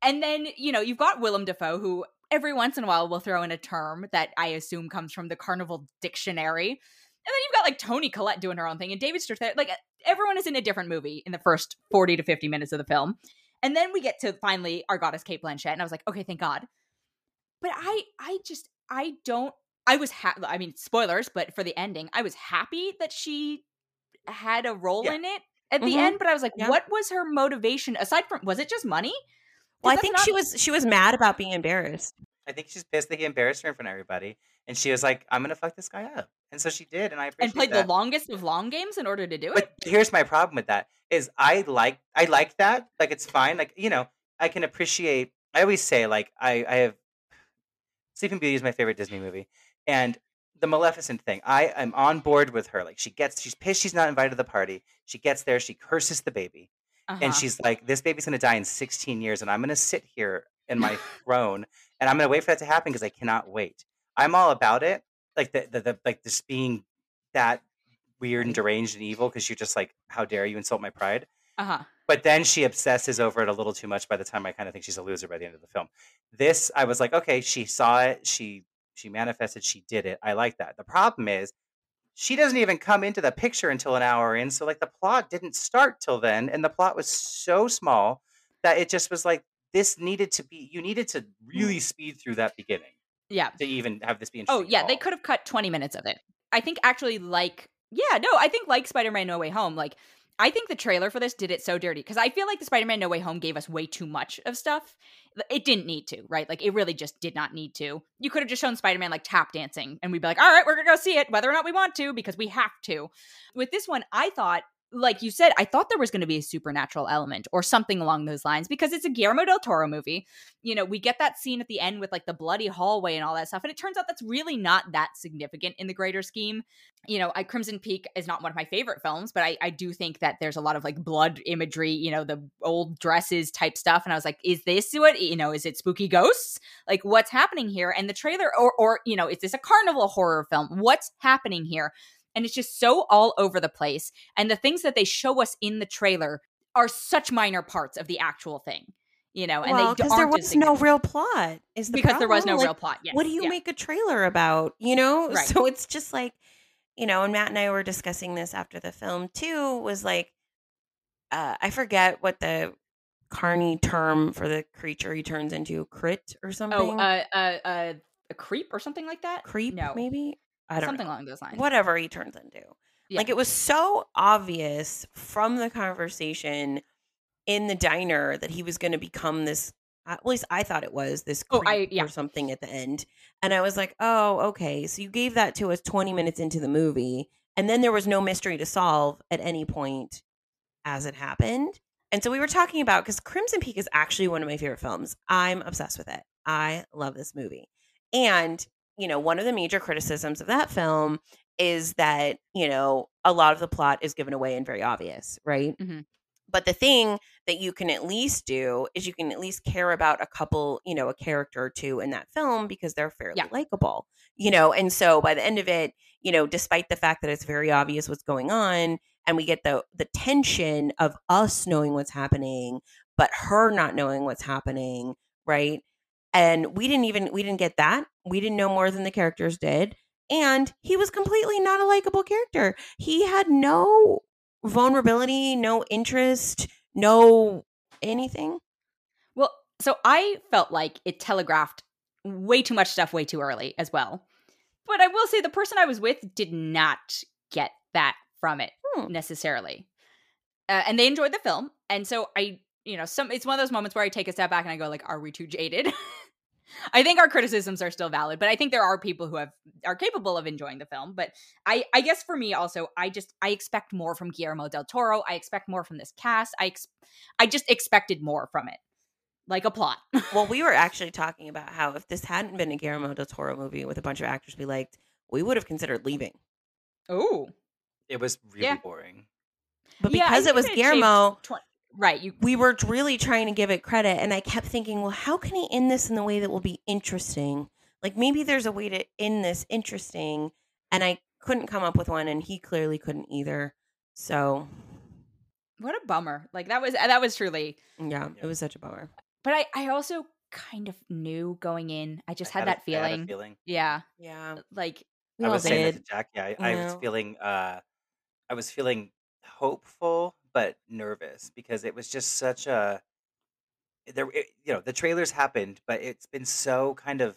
And then, you know, you've got Willem Dafoe, who every once in a while will throw in a term that I assume comes from the Carnival Dictionary. And then you've got like Toni Collette doing her own thing, and David Strathairn. Like everyone is in a different movie in the first 40 to 50 minutes of the film. And then we get to finally our goddess Cate Blanchett, and I was like, okay, thank God. But I, I just, I don't. I was happy. I mean, spoilers, but for the ending, I was happy that she had a role Yeah. in it at the Mhm. end. But I was like, Yeah. what was her motivation aside from? Was it just money? Well, I think not- she was she was mad about being embarrassed. I think she's pissed that he embarrassed her in front of everybody, and she was like, "I'm gonna fuck this guy up," and so she did, and I appreciate and played that. the longest of long games in order to do it. But here's my problem with that: is I like I like that, like it's fine, like you know, I can appreciate. I always say like I I have Sleeping Beauty is my favorite Disney movie, and the Maleficent thing. I am on board with her. Like she gets, she's pissed she's not invited to the party. She gets there, she curses the baby, Uh-huh. and she's like, "This baby's gonna die in 16 years, and I'm gonna sit here in my throne, and I'm gonna wait for that to happen because I cannot wait." I'm all about it, like the the, the like this being that weird and deranged and evil because you're just like, "How dare you insult my pride?" uh-huh. But then she obsesses over it a little too much by the time I kind of think she's a loser by the end of the film. This I was like, okay, she saw it, she she manifested, she did it. I like that. The problem is she doesn't even come into the picture until an hour in, so like the plot didn't start till then and the plot was so small that it just was like this needed to be you needed to really mm. speed through that beginning Yeah. to even have this be interesting. Oh yeah, they could have cut 20 minutes of it. I think actually like yeah, no, I think like Spider-Man No Way Home, like I think the trailer for this did it so dirty because I feel like the Spider-Man No Way Home gave us way too much of stuff. It didn't need to, right? Like it really just did not need to. You could have just shown Spider-Man like tap dancing and we'd be like, "All right, we're going to go see it whether or not we want to because we have to." With this one, I thought like you said, I thought there was going to be a supernatural element or something along those lines because it's a Guillermo del Toro movie. You know, we get that scene at the end with like the bloody hallway and all that stuff, and it turns out that's really not that significant in the greater scheme. You know, I, Crimson Peak is not one of my favorite films, but I, I do think that there's a lot of like blood imagery, you know, the old dresses type stuff, and I was like, is this what you know? Is it spooky ghosts? Like, what's happening here? And the trailer, or or you know, is this a carnival horror film? What's happening here? And it's just so all over the place. And the things that they show us in the trailer are such minor parts of the actual thing, you know. And well, they because there was no real plot. Is the because there was no problem. real plot. Yes. what do you yeah. make a trailer about? You know, Right. so it's just like, you know, and Matt and I were discussing this after the film too. Was like, uh, I forget what the carny term for the creature he turns into? Crit or something? Oh, uh, uh, uh, a creep or something like that. creep, No, maybe. I don't something know. along those lines. Whatever he turns into. Yeah. Like it was so obvious from the conversation in the diner that he was going to become this. At least I thought it was this Oh, I- yeah. or something at the end, and I was like, "Oh, okay." So you gave that to us twenty minutes into the movie, and then there was no mystery to solve at any point as it happened. And so we were talking about because Crimson Peak is actually one of my favorite films. I'm obsessed with it. I love this movie, and you know, one of the major criticisms of that film is that you know a lot of the plot is given away and very obvious right Mhm. but the thing that you can at least do is you can at least care about a couple you know a character or two in that film because they're fairly Yeah. likable you know and so by the end of it you know despite the fact that it's very obvious what's going on and we get the the tension of us knowing what's happening but her not knowing what's happening right and we didn't even we didn't get that we didn't know more than the characters did and he was completely not a likable character he had no vulnerability no interest no anything Well, so I felt like it telegraphed way too much stuff way too early as well. But I will say the person I was with did not get that from it Hmm. necessarily. Uh, and they enjoyed the film. And so I, you know, some it's one of those moments where I take a step back and I go like are we too jaded? I think our criticisms are still valid, but I think there are people who have are capable of enjoying the film. But I, I guess for me also, I just I expect more from Guillermo del Toro. I expect more from this cast. I, ex- I just expected more from it, like a plot. well we were actually talking about how if this hadn't been a guillermo del toro movie with a bunch of actors we liked we would have considered leaving Oh, It was really Yeah. boring. but Yeah, because it was if it had guillermo Twen- right? You we were really trying to give it credit and i kept thinking well how can he end this in the way that will be interesting like maybe there's a way to end this interesting and i couldn't come up with one and he clearly couldn't either so what a bummer. Like that was that was truly. yeah it was such a bummer But I I also kind of knew going in. I just I had, a- that I had a feeling. feeling. Yeah, yeah like we I all was saying that to Jack. Yeah, I, I was feeling. Uh, I was feeling hopeful but nervous because it was just such a. There, it, you know, the trailers happened, but it's been so kind of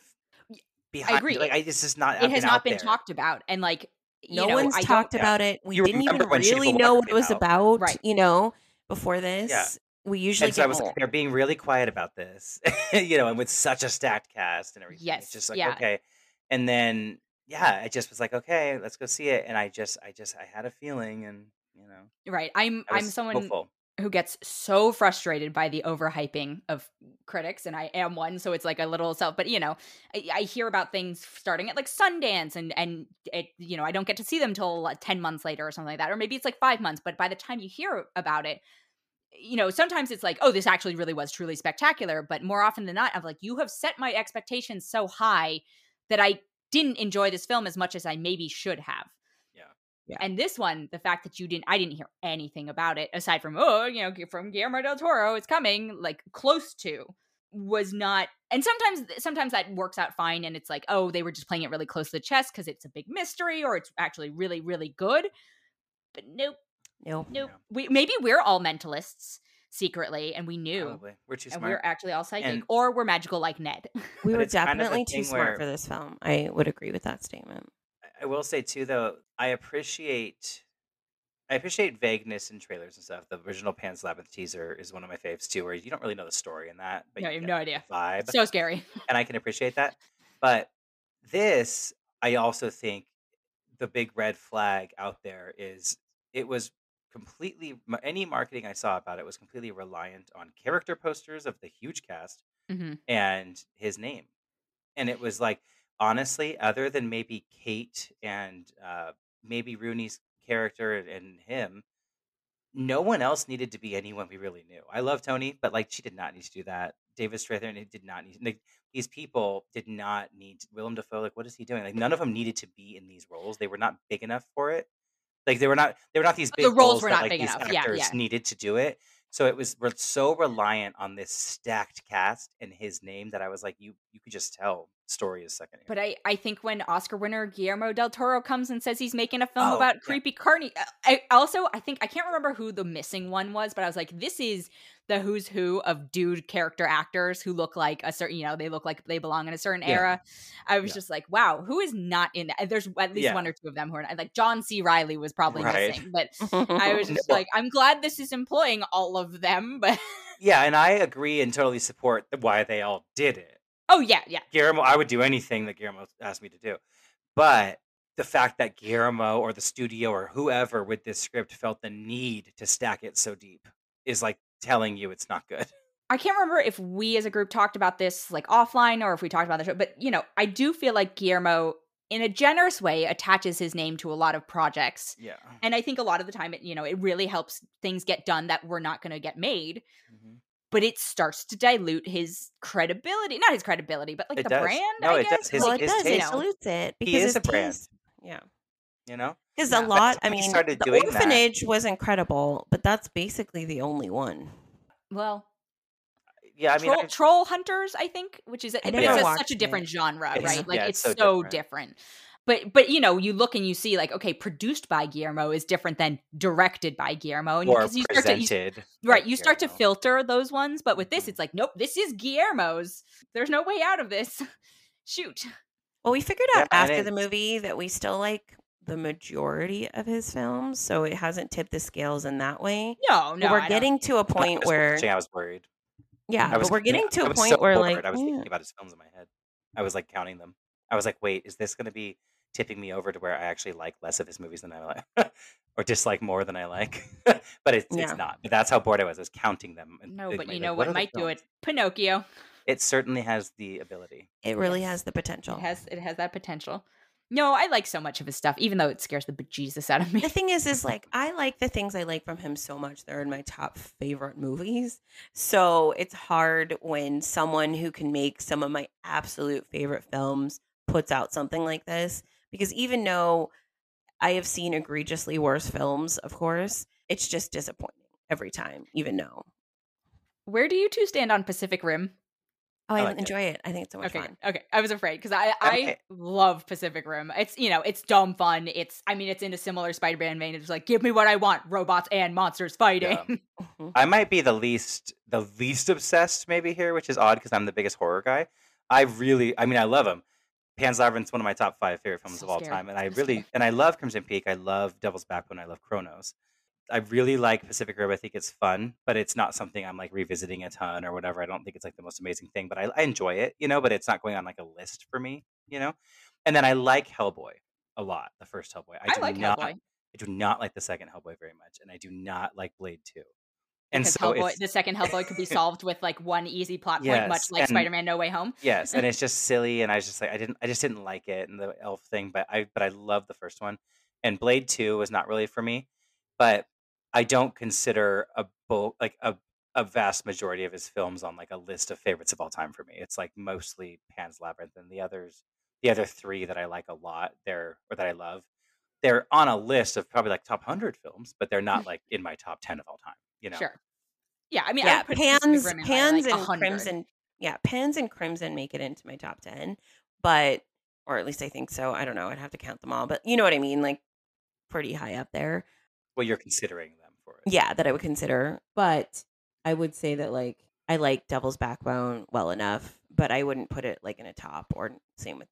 Y- behind. agree. Like, I it's just not. it has been not been there. talked about, and like you no know, one's I don't- talked yeah. about it we You didn't even remember when Shape of really know what it was out. about Right. you know before this yeah. we usually And so get I was more. like, they're being really quiet about this, you know, and with such a stacked cast and everything. Yes, It's just like, yeah. okay. And then, yeah, I just was like, okay, let's go see it. And I just, I just, I had a feeling and, you know, right. I'm I'm someone hopeful. who gets so frustrated by the overhyping of critics and I am one so it's like a little self but you know I, I hear about things starting at like Sundance and and it you know I don't get to see them till like 10 months later or something like that or maybe it's like 5 months but by the time you hear about it you know sometimes it's like oh this actually really was truly spectacular but more often than not I'm like you have set my expectations so high that I didn't enjoy this film as much as I maybe should have Yeah. Yeah. and this one, the fact that you didn't, I didn't hear anything about it aside from, oh, you know, from Guillermo del Toro, it's coming, like close to, was not. And sometimes, sometimes that works out fine, and it's like, oh, they were just playing it really close to the chest because it's a big mystery, or it's actually really, really good. But nope, nope, nope. Yeah. We maybe we're all mentalists secretly, and we knew, Probably. We're too and smart. we're actually all psychic, And- or we're magical like Ned. we were it's kind of definitely too smart where- for this film i would agree with that statement I- will say too, though, I appreciate, I appreciate vagueness in trailers and stuff. The original Pan's Labyrinth teaser is one of my faves too, where you don't really know the story in that, but No, you you have no idea. vibe. so scary. and I can appreciate that. But this, I also think the big red flag out there is it was completely any marketing I saw about it was completely reliant on character posters of the huge cast hmm and his name, and it was like honestly, other than maybe Cate and uh, maybe Rooney's character and, and him. No one else needed to be anyone we really knew. I love Toni, but like she did not need to do that. David Strathairn did not need. Like, these people did not need Willem Dafoe. Like, what is he doing? Like, none of them needed to be in these roles. They were not big enough for it. Like, they were not. They were not these The big roles were that, not like, big these enough. Yeah, actors yeah. needed to do it. So it was we're so reliant on this stacked cast and his name that I was like, you you could just tell story is secondary. But I, I think when Oscar winner Guillermo del Toro comes and says he's making a film Oh, about yeah. creepy carny, uh, I also I think I can't remember who the missing one was, but I was like, this is the who's who of dude character actors who look like a certain, you know, they look like they belong in a certain Yeah. era. I was Yeah. just like, wow, who is not in that? There's at least one or two of them who are not, like John C. Reilly was probably Right. missing, but I was just No. like, I'm glad this is employing all of them, but yeah, and I agree and totally support why they all did it. Oh yeah, yeah. Guillermo, I would do anything that Guillermo asked me to do. But the fact that Guillermo or the studio or whoever with this script felt the need to stack it so deep is like telling you it's not good. I can't remember if we as a group talked about this like offline or if we talked about the show, but you know, I do feel like Guillermo, in a generous way, attaches his name to a lot of projects. Yeah. And I think a lot of the time, it, you know, it really helps things get done that were not going to get made. Mm-hmm. But it starts to dilute his credibility, not his credibility, but like It the does. brand. No, I it guess. does. His- well, it his does. It taste- dilutes it because He is a brand. taste- Yeah. You know? Because Yeah. a lot. I when he mean, started the doing that- orphanage was incredible, but that's basically the only one. well, Yeah, I mean, troll, I- troll hunters, I think, which is, I but it's a- such a it. different genre, It's- right? Like yeah, it's, it's so, so different. different. But but you know, you look and you see like, okay, produced by Guillermo is different than directed by Guillermo, and or because you start to you, right, you start to filter those ones. But with this, Mhm. it's like, nope, this is Guillermo's. There's no way out of this. Shoot. Well, we figured out and after the movie that we still like the majority of his films, so it hasn't tipped the scales in that way. No, But no, we're I don't- getting to a When I point where, watching, I was worried. yeah, I was but we're getting to a point so where bored. like, I was eh, thinking about his films in my head. I was like counting them. I was like, wait, is this going to be tipping me over to where I actually like less of his movies than I like, or dislike more than I like? but it's, Yeah. it's not. But that's how bored I was. I was counting them. No, but you like, know what what might do it? Pinocchio. It certainly has the ability. it really Yes. has the potential. It has it has that potential. No, I like so much of his stuff, even though it scares the bejesus out of me. the thing is is like i like the things i like from him so much they're in my top favorite movies so it's hard when someone who can make some of my absolute favorite films puts out something like this because even though i have seen egregiously worse films of course it's just disappointing every time even though Where do you two stand on Pacific Rim? oh i, I like enjoy it. i think it's so much okay, fun okay. I was afraid because I I Okay. love Pacific Rim. It's you know it's dumb fun. It's I mean it's in a similar Spider-Man vein. It's like give me what I want: robots and monsters fighting. Mhm. I might be the least the least obsessed maybe here, which is odd because I'm the biggest horror guy. I really, I mean, I love him. Pan's Labyrinth's one of my top five favorite films So of all scary. time, and I really and I love Crimson Peak. I love Devil's Backbone. I love Cronos. I really like Pacific Rim. I think it's fun, but it's not something I'm like revisiting a ton or whatever. I don't think it's like the most amazing thing, but I, I enjoy it, you know. But it's not going on like a list for me, you know. And then I like Hellboy a lot. The first Hellboy. I, I, do like not, Hellboy I do not like the second Hellboy very much, and I do not like Blade Two. And because so Hellboy, the second Hellboy could be solved with like one easy plot point, Yes, much like and- Spider-Man: No Way Home. Yes, and it's just silly, and I was just like, I didn't, I just didn't like it, and the elf thing, but I, but I love the first one, and Blade Two was not really for me, but I don't consider a bulk like a a vast majority of his films on like a list of favorites of all time for me. It's like mostly Pan's Labyrinth, and the others, the other three that I like a lot, they're or that I love, they're on a list of probably like top hundred films, but they're not like in my top ten of all time. You know, Sure. Yeah, I mean, yeah Pacific pans Rim in my, pans like, and 100. crimson yeah pans and crimson make it into my top 10 but or at least i think so i don't know i'd have to count them all but you know what i mean like pretty high up there well, you're considering them for it. yeah that i would consider but i would say that like i like devil's backbone well enough but i wouldn't put it like in a top or same with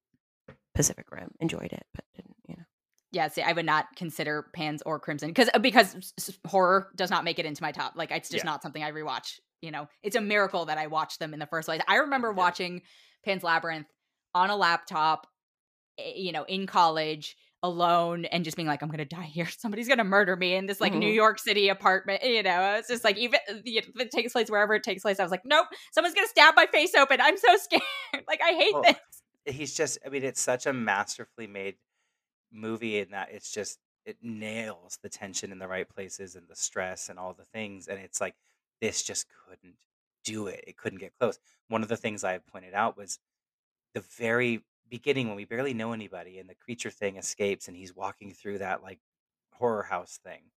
pacific rim enjoyed it but didn't you know Yeah, see, I would not consider Pans or Crimson because because s- horror does not make it into my top. Like it's just Yeah. not something I rewatch. You know, it's a miracle that I watched them in the first place. I remember Yeah. watching Pan's Labyrinth on a laptop, eh, you know, in college alone and just being like, I'm gonna die here. Somebody's gonna murder me in this like New Mhm. York City apartment. You know, it's just like even if it takes place wherever it takes place. I was like, nope, someone's gonna stab my face open. I'm so scared. like I hate Well, this. he's just i mean it's such a masterfully made movie in that it's just it nails the tension in the right places and the stress and all the things and it's like this just couldn't do it it couldn't get close one of the things i had pointed out was the very beginning when we barely know anybody and the creature thing escapes and he's walking through that like horror house thing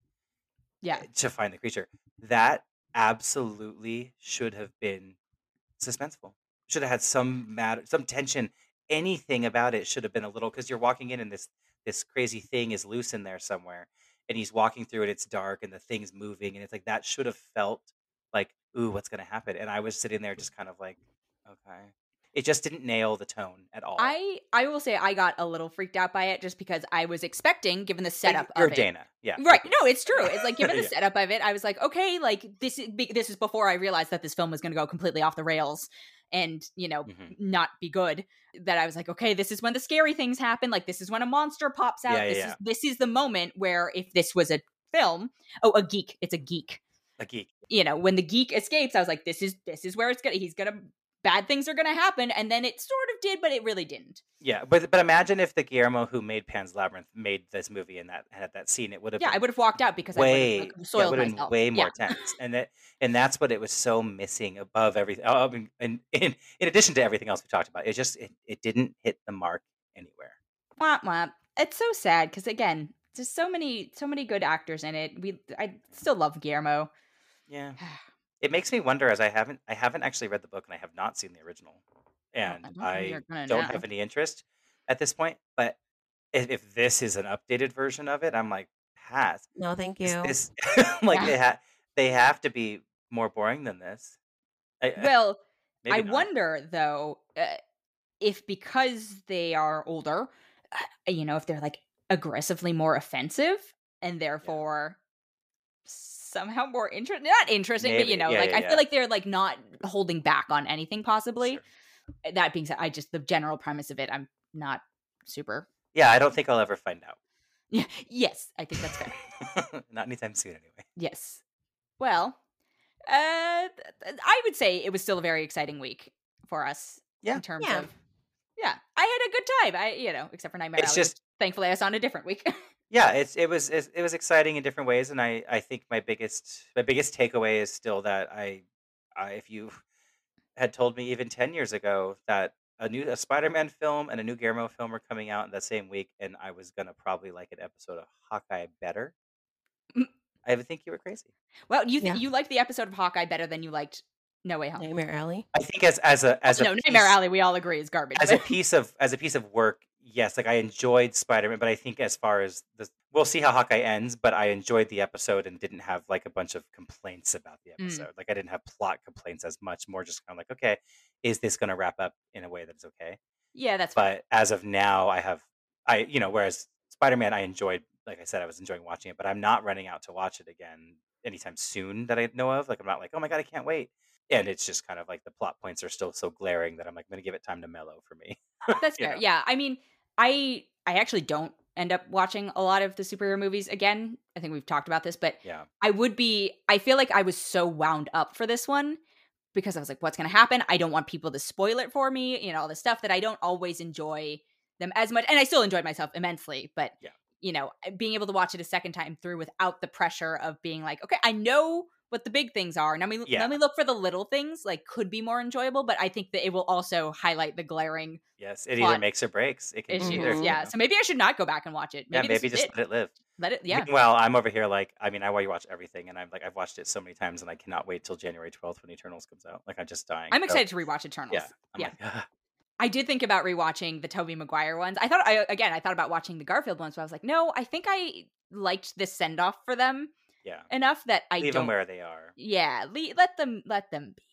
Yeah. Eh, to find the creature that absolutely should have been suspenseful should have had some matter some tension anything about it should have been a little because you're walking in and this this crazy thing is loose in there somewhere, and he's walking through it. It's dark and the thing's moving, and it's like that should have felt like, ooh, what's gonna happen? And I was sitting there just kind of like, okay. It just didn't nail the tone at all. I I will say I got a little freaked out by it just because I was expecting, given the setup You're of it. Dana, yeah, Right. No, it's true. It's like given the Yeah. setup of it, I was like, okay, like this is this is before I realized that this film was going to go completely off the rails and, you know, Mhm. not be good. That I was like, okay, this is when the scary things happen. Like this is when a monster pops out. Yeah, this yeah. is this is the moment where if this was a film, oh, a geek, it's a geek. A geek. You know, when the geek escapes, I was like, this is this is where it's gonna he's gonna bad things are gonna happen, and then it sort of did, but it really didn't. Yeah, but but imagine if the Guillermo who made Pan's Labyrinth made this movie and that had that scene, it would have Yeah, I would have walked out because way I would have it soiled would have been way Yeah. more tense, and that and that's what it was so missing above everything. Oh, I mean, in, in in addition to everything else we talked about, it just it, it didn't hit the mark anywhere. Womp womp. It's so sad because again, there's so many so many good actors in it. We I still love Guillermo. Yeah, it makes me wonder as I haven't I haven't actually read the book and I have not seen the original, and don't I don't have any interest at this point. But if, if this is an updated version of it, I'm like pass. No, thank you. This like Yeah. they ha- they have to be more boring than this. I, Well, I not. wonder though uh, if because they are older, uh, you know, if they're like aggressively more offensive and therefore somehow more interesting. Not interesting, but you know, Yeah, like yeah, I yeah. feel like they're like not holding back on anything. Possibly. Sure. That being said, I just the general premise of it, I'm not super. Yeah, I don't think I'll ever find out. Yeah. Yes, I think that's fair. Not anytime soon, anyway. Yes. Well, uh, th- th- I would say it was still a very exciting week for us. Yeah. In terms Yeah. of, yeah, I had a good time. I, you know, except for Nightmare It's Alley. just- thankfully I saw on a different week. Yeah, it's it was it, it was exciting in different ways, and I I think my biggest my biggest takeaway is still that I, I if you had told me even ten years ago that a new a Spider-Man film and a new Guillermo film were coming out in that same week, and I was gonna probably like an episode of Hawkeye better, Mm. I would think you were crazy. well, you th- Yeah. you liked the episode of Hawkeye better than you liked No Way Home. Nightmare Alley. I think as as a as a no, Nightmare Alley, we all agree is garbage. as a piece of as a piece of work, yes, like I enjoyed Spider Man, but I think as far as the we'll see how Hawkeye ends, but I enjoyed the episode and didn't have like a bunch of complaints about the Mm. episode. Like I didn't have plot complaints as much, more just kind of like, okay, is this going to wrap up in a way that's okay? yeah, that's. But as of now, I have I you know whereas Spider Man, I enjoyed, like I said, I was enjoying watching it, but I'm not running out to watch it again anytime soon that I know of. Like I'm not like, oh my god, I can't wait. And it's just kind of like the plot points are still so glaring that I'm like, I'm gonna give it time to mellow for me. That's fair. know? Yeah, I mean, I I actually don't end up watching a lot of the superhero movies again. I think we've talked about this, but Yeah. I would be. I feel like I was so wound up for this one because I was like, "What's going to happen?" I don't want people to spoil it for me. You know, all this stuff that I don't always enjoy them as much, and I still enjoyed myself immensely. But Yeah. you know, being able to watch it a second time through without the pressure of being like, "Okay, I know." What the big things are. Now, me, Yeah. let me look for the little things. Like, could be more enjoyable, but I think that it will also highlight the glaring Yes, it plot either makes or breaks. It can issues. either. you Yeah. know? So maybe I should not go back and watch it. yeah, Maybe, this maybe just it. let it live. Let it. Yeah. Well, I'm over here like I mean, I already watch everything, and I'm like I've watched it so many times, and I cannot wait till January 12th when Eternals comes out. Like I'm just dying. I'm So, excited to rewatch Eternals. Yeah, I'm Yeah. like, "Ah." I did think about rewatching the Tobey Maguire ones. I thought I again I thought about watching the Garfield ones, but I was like, no, I think I liked this send off for them yeah. enough that I Leave don't. them where they are. yeah, le- let them let them be.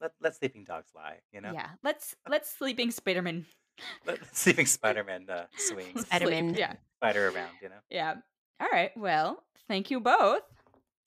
Let let sleeping dogs lie. You know. Yeah, let's let's sleeping Spiderman Let, let sleeping Spider-Man uh, swing sleep. Spider-Man. Yeah, spider around. You know. yeah. All right. Well, thank you both.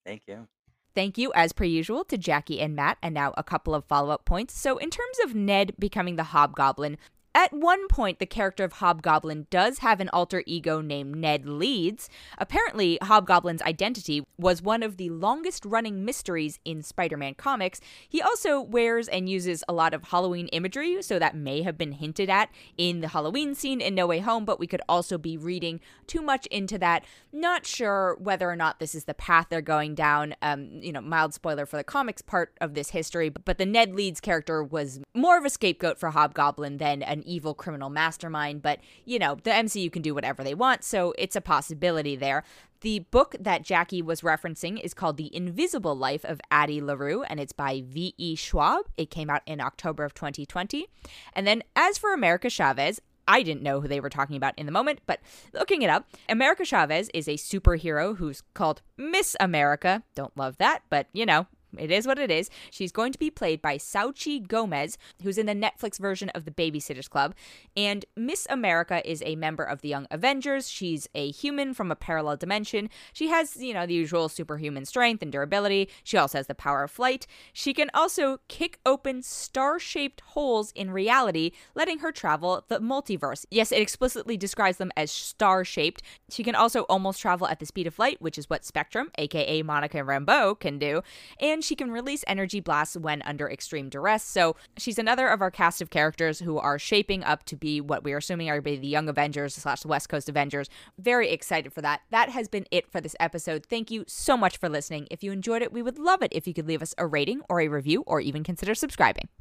Thank you. Thank you, as per usual, to Jackie and Matt, and now a couple of follow up points. So, in terms of Ned becoming the Hobgoblin, at one point, the character of Hobgoblin does have an alter ego named Ned Leeds. Apparently, Hobgoblin's identity was one of the longest running mysteries in Spider Man comics. He also wears and uses a lot of Halloween imagery, so that may have been hinted at in the Halloween scene in No Way Home, but we could also be reading too much into that. Not sure whether or not this is the path they're going down. Um, you know, mild spoiler for the comics part of this history, but the Ned Leeds character was more of a scapegoat for Hobgoblin than an evil criminal mastermind, but you know, the MCU can do whatever they want, so it's a possibility there. The book that Jackie was referencing is called The Invisible Life of Addie LaRue, and it's by V.E. Schwab. It came out in October of 2020. And then, as for America Chavez, I didn't know who they were talking about in the moment, but looking it up, America Chavez is a superhero who's called Miss America. Don't love that, but you know, it is what it is. She's going to be played by Xochitl Gomez, who's in the Netflix version of The Babysitters Club. And Miss America is a member of the Young Avengers. She's a human from a parallel dimension. She has, you know, the usual superhuman strength and durability. She also has the power of flight. She can also kick open star shaped holes in reality, letting her travel the multiverse. Yes, it explicitly describes them as star shaped. She can also almost travel at the speed of light, which is what Spectrum, aka Monica Rambeau, can do. And she can release energy blasts when under extreme duress. So she's another of our cast of characters who are shaping up to be what we're assuming are be the Young Avengers slash West Coast Avengers. Very excited for that. That has been it for this episode. Thank you so much for listening. If you enjoyed it, we would love it if you could leave us a rating or a review or even consider subscribing.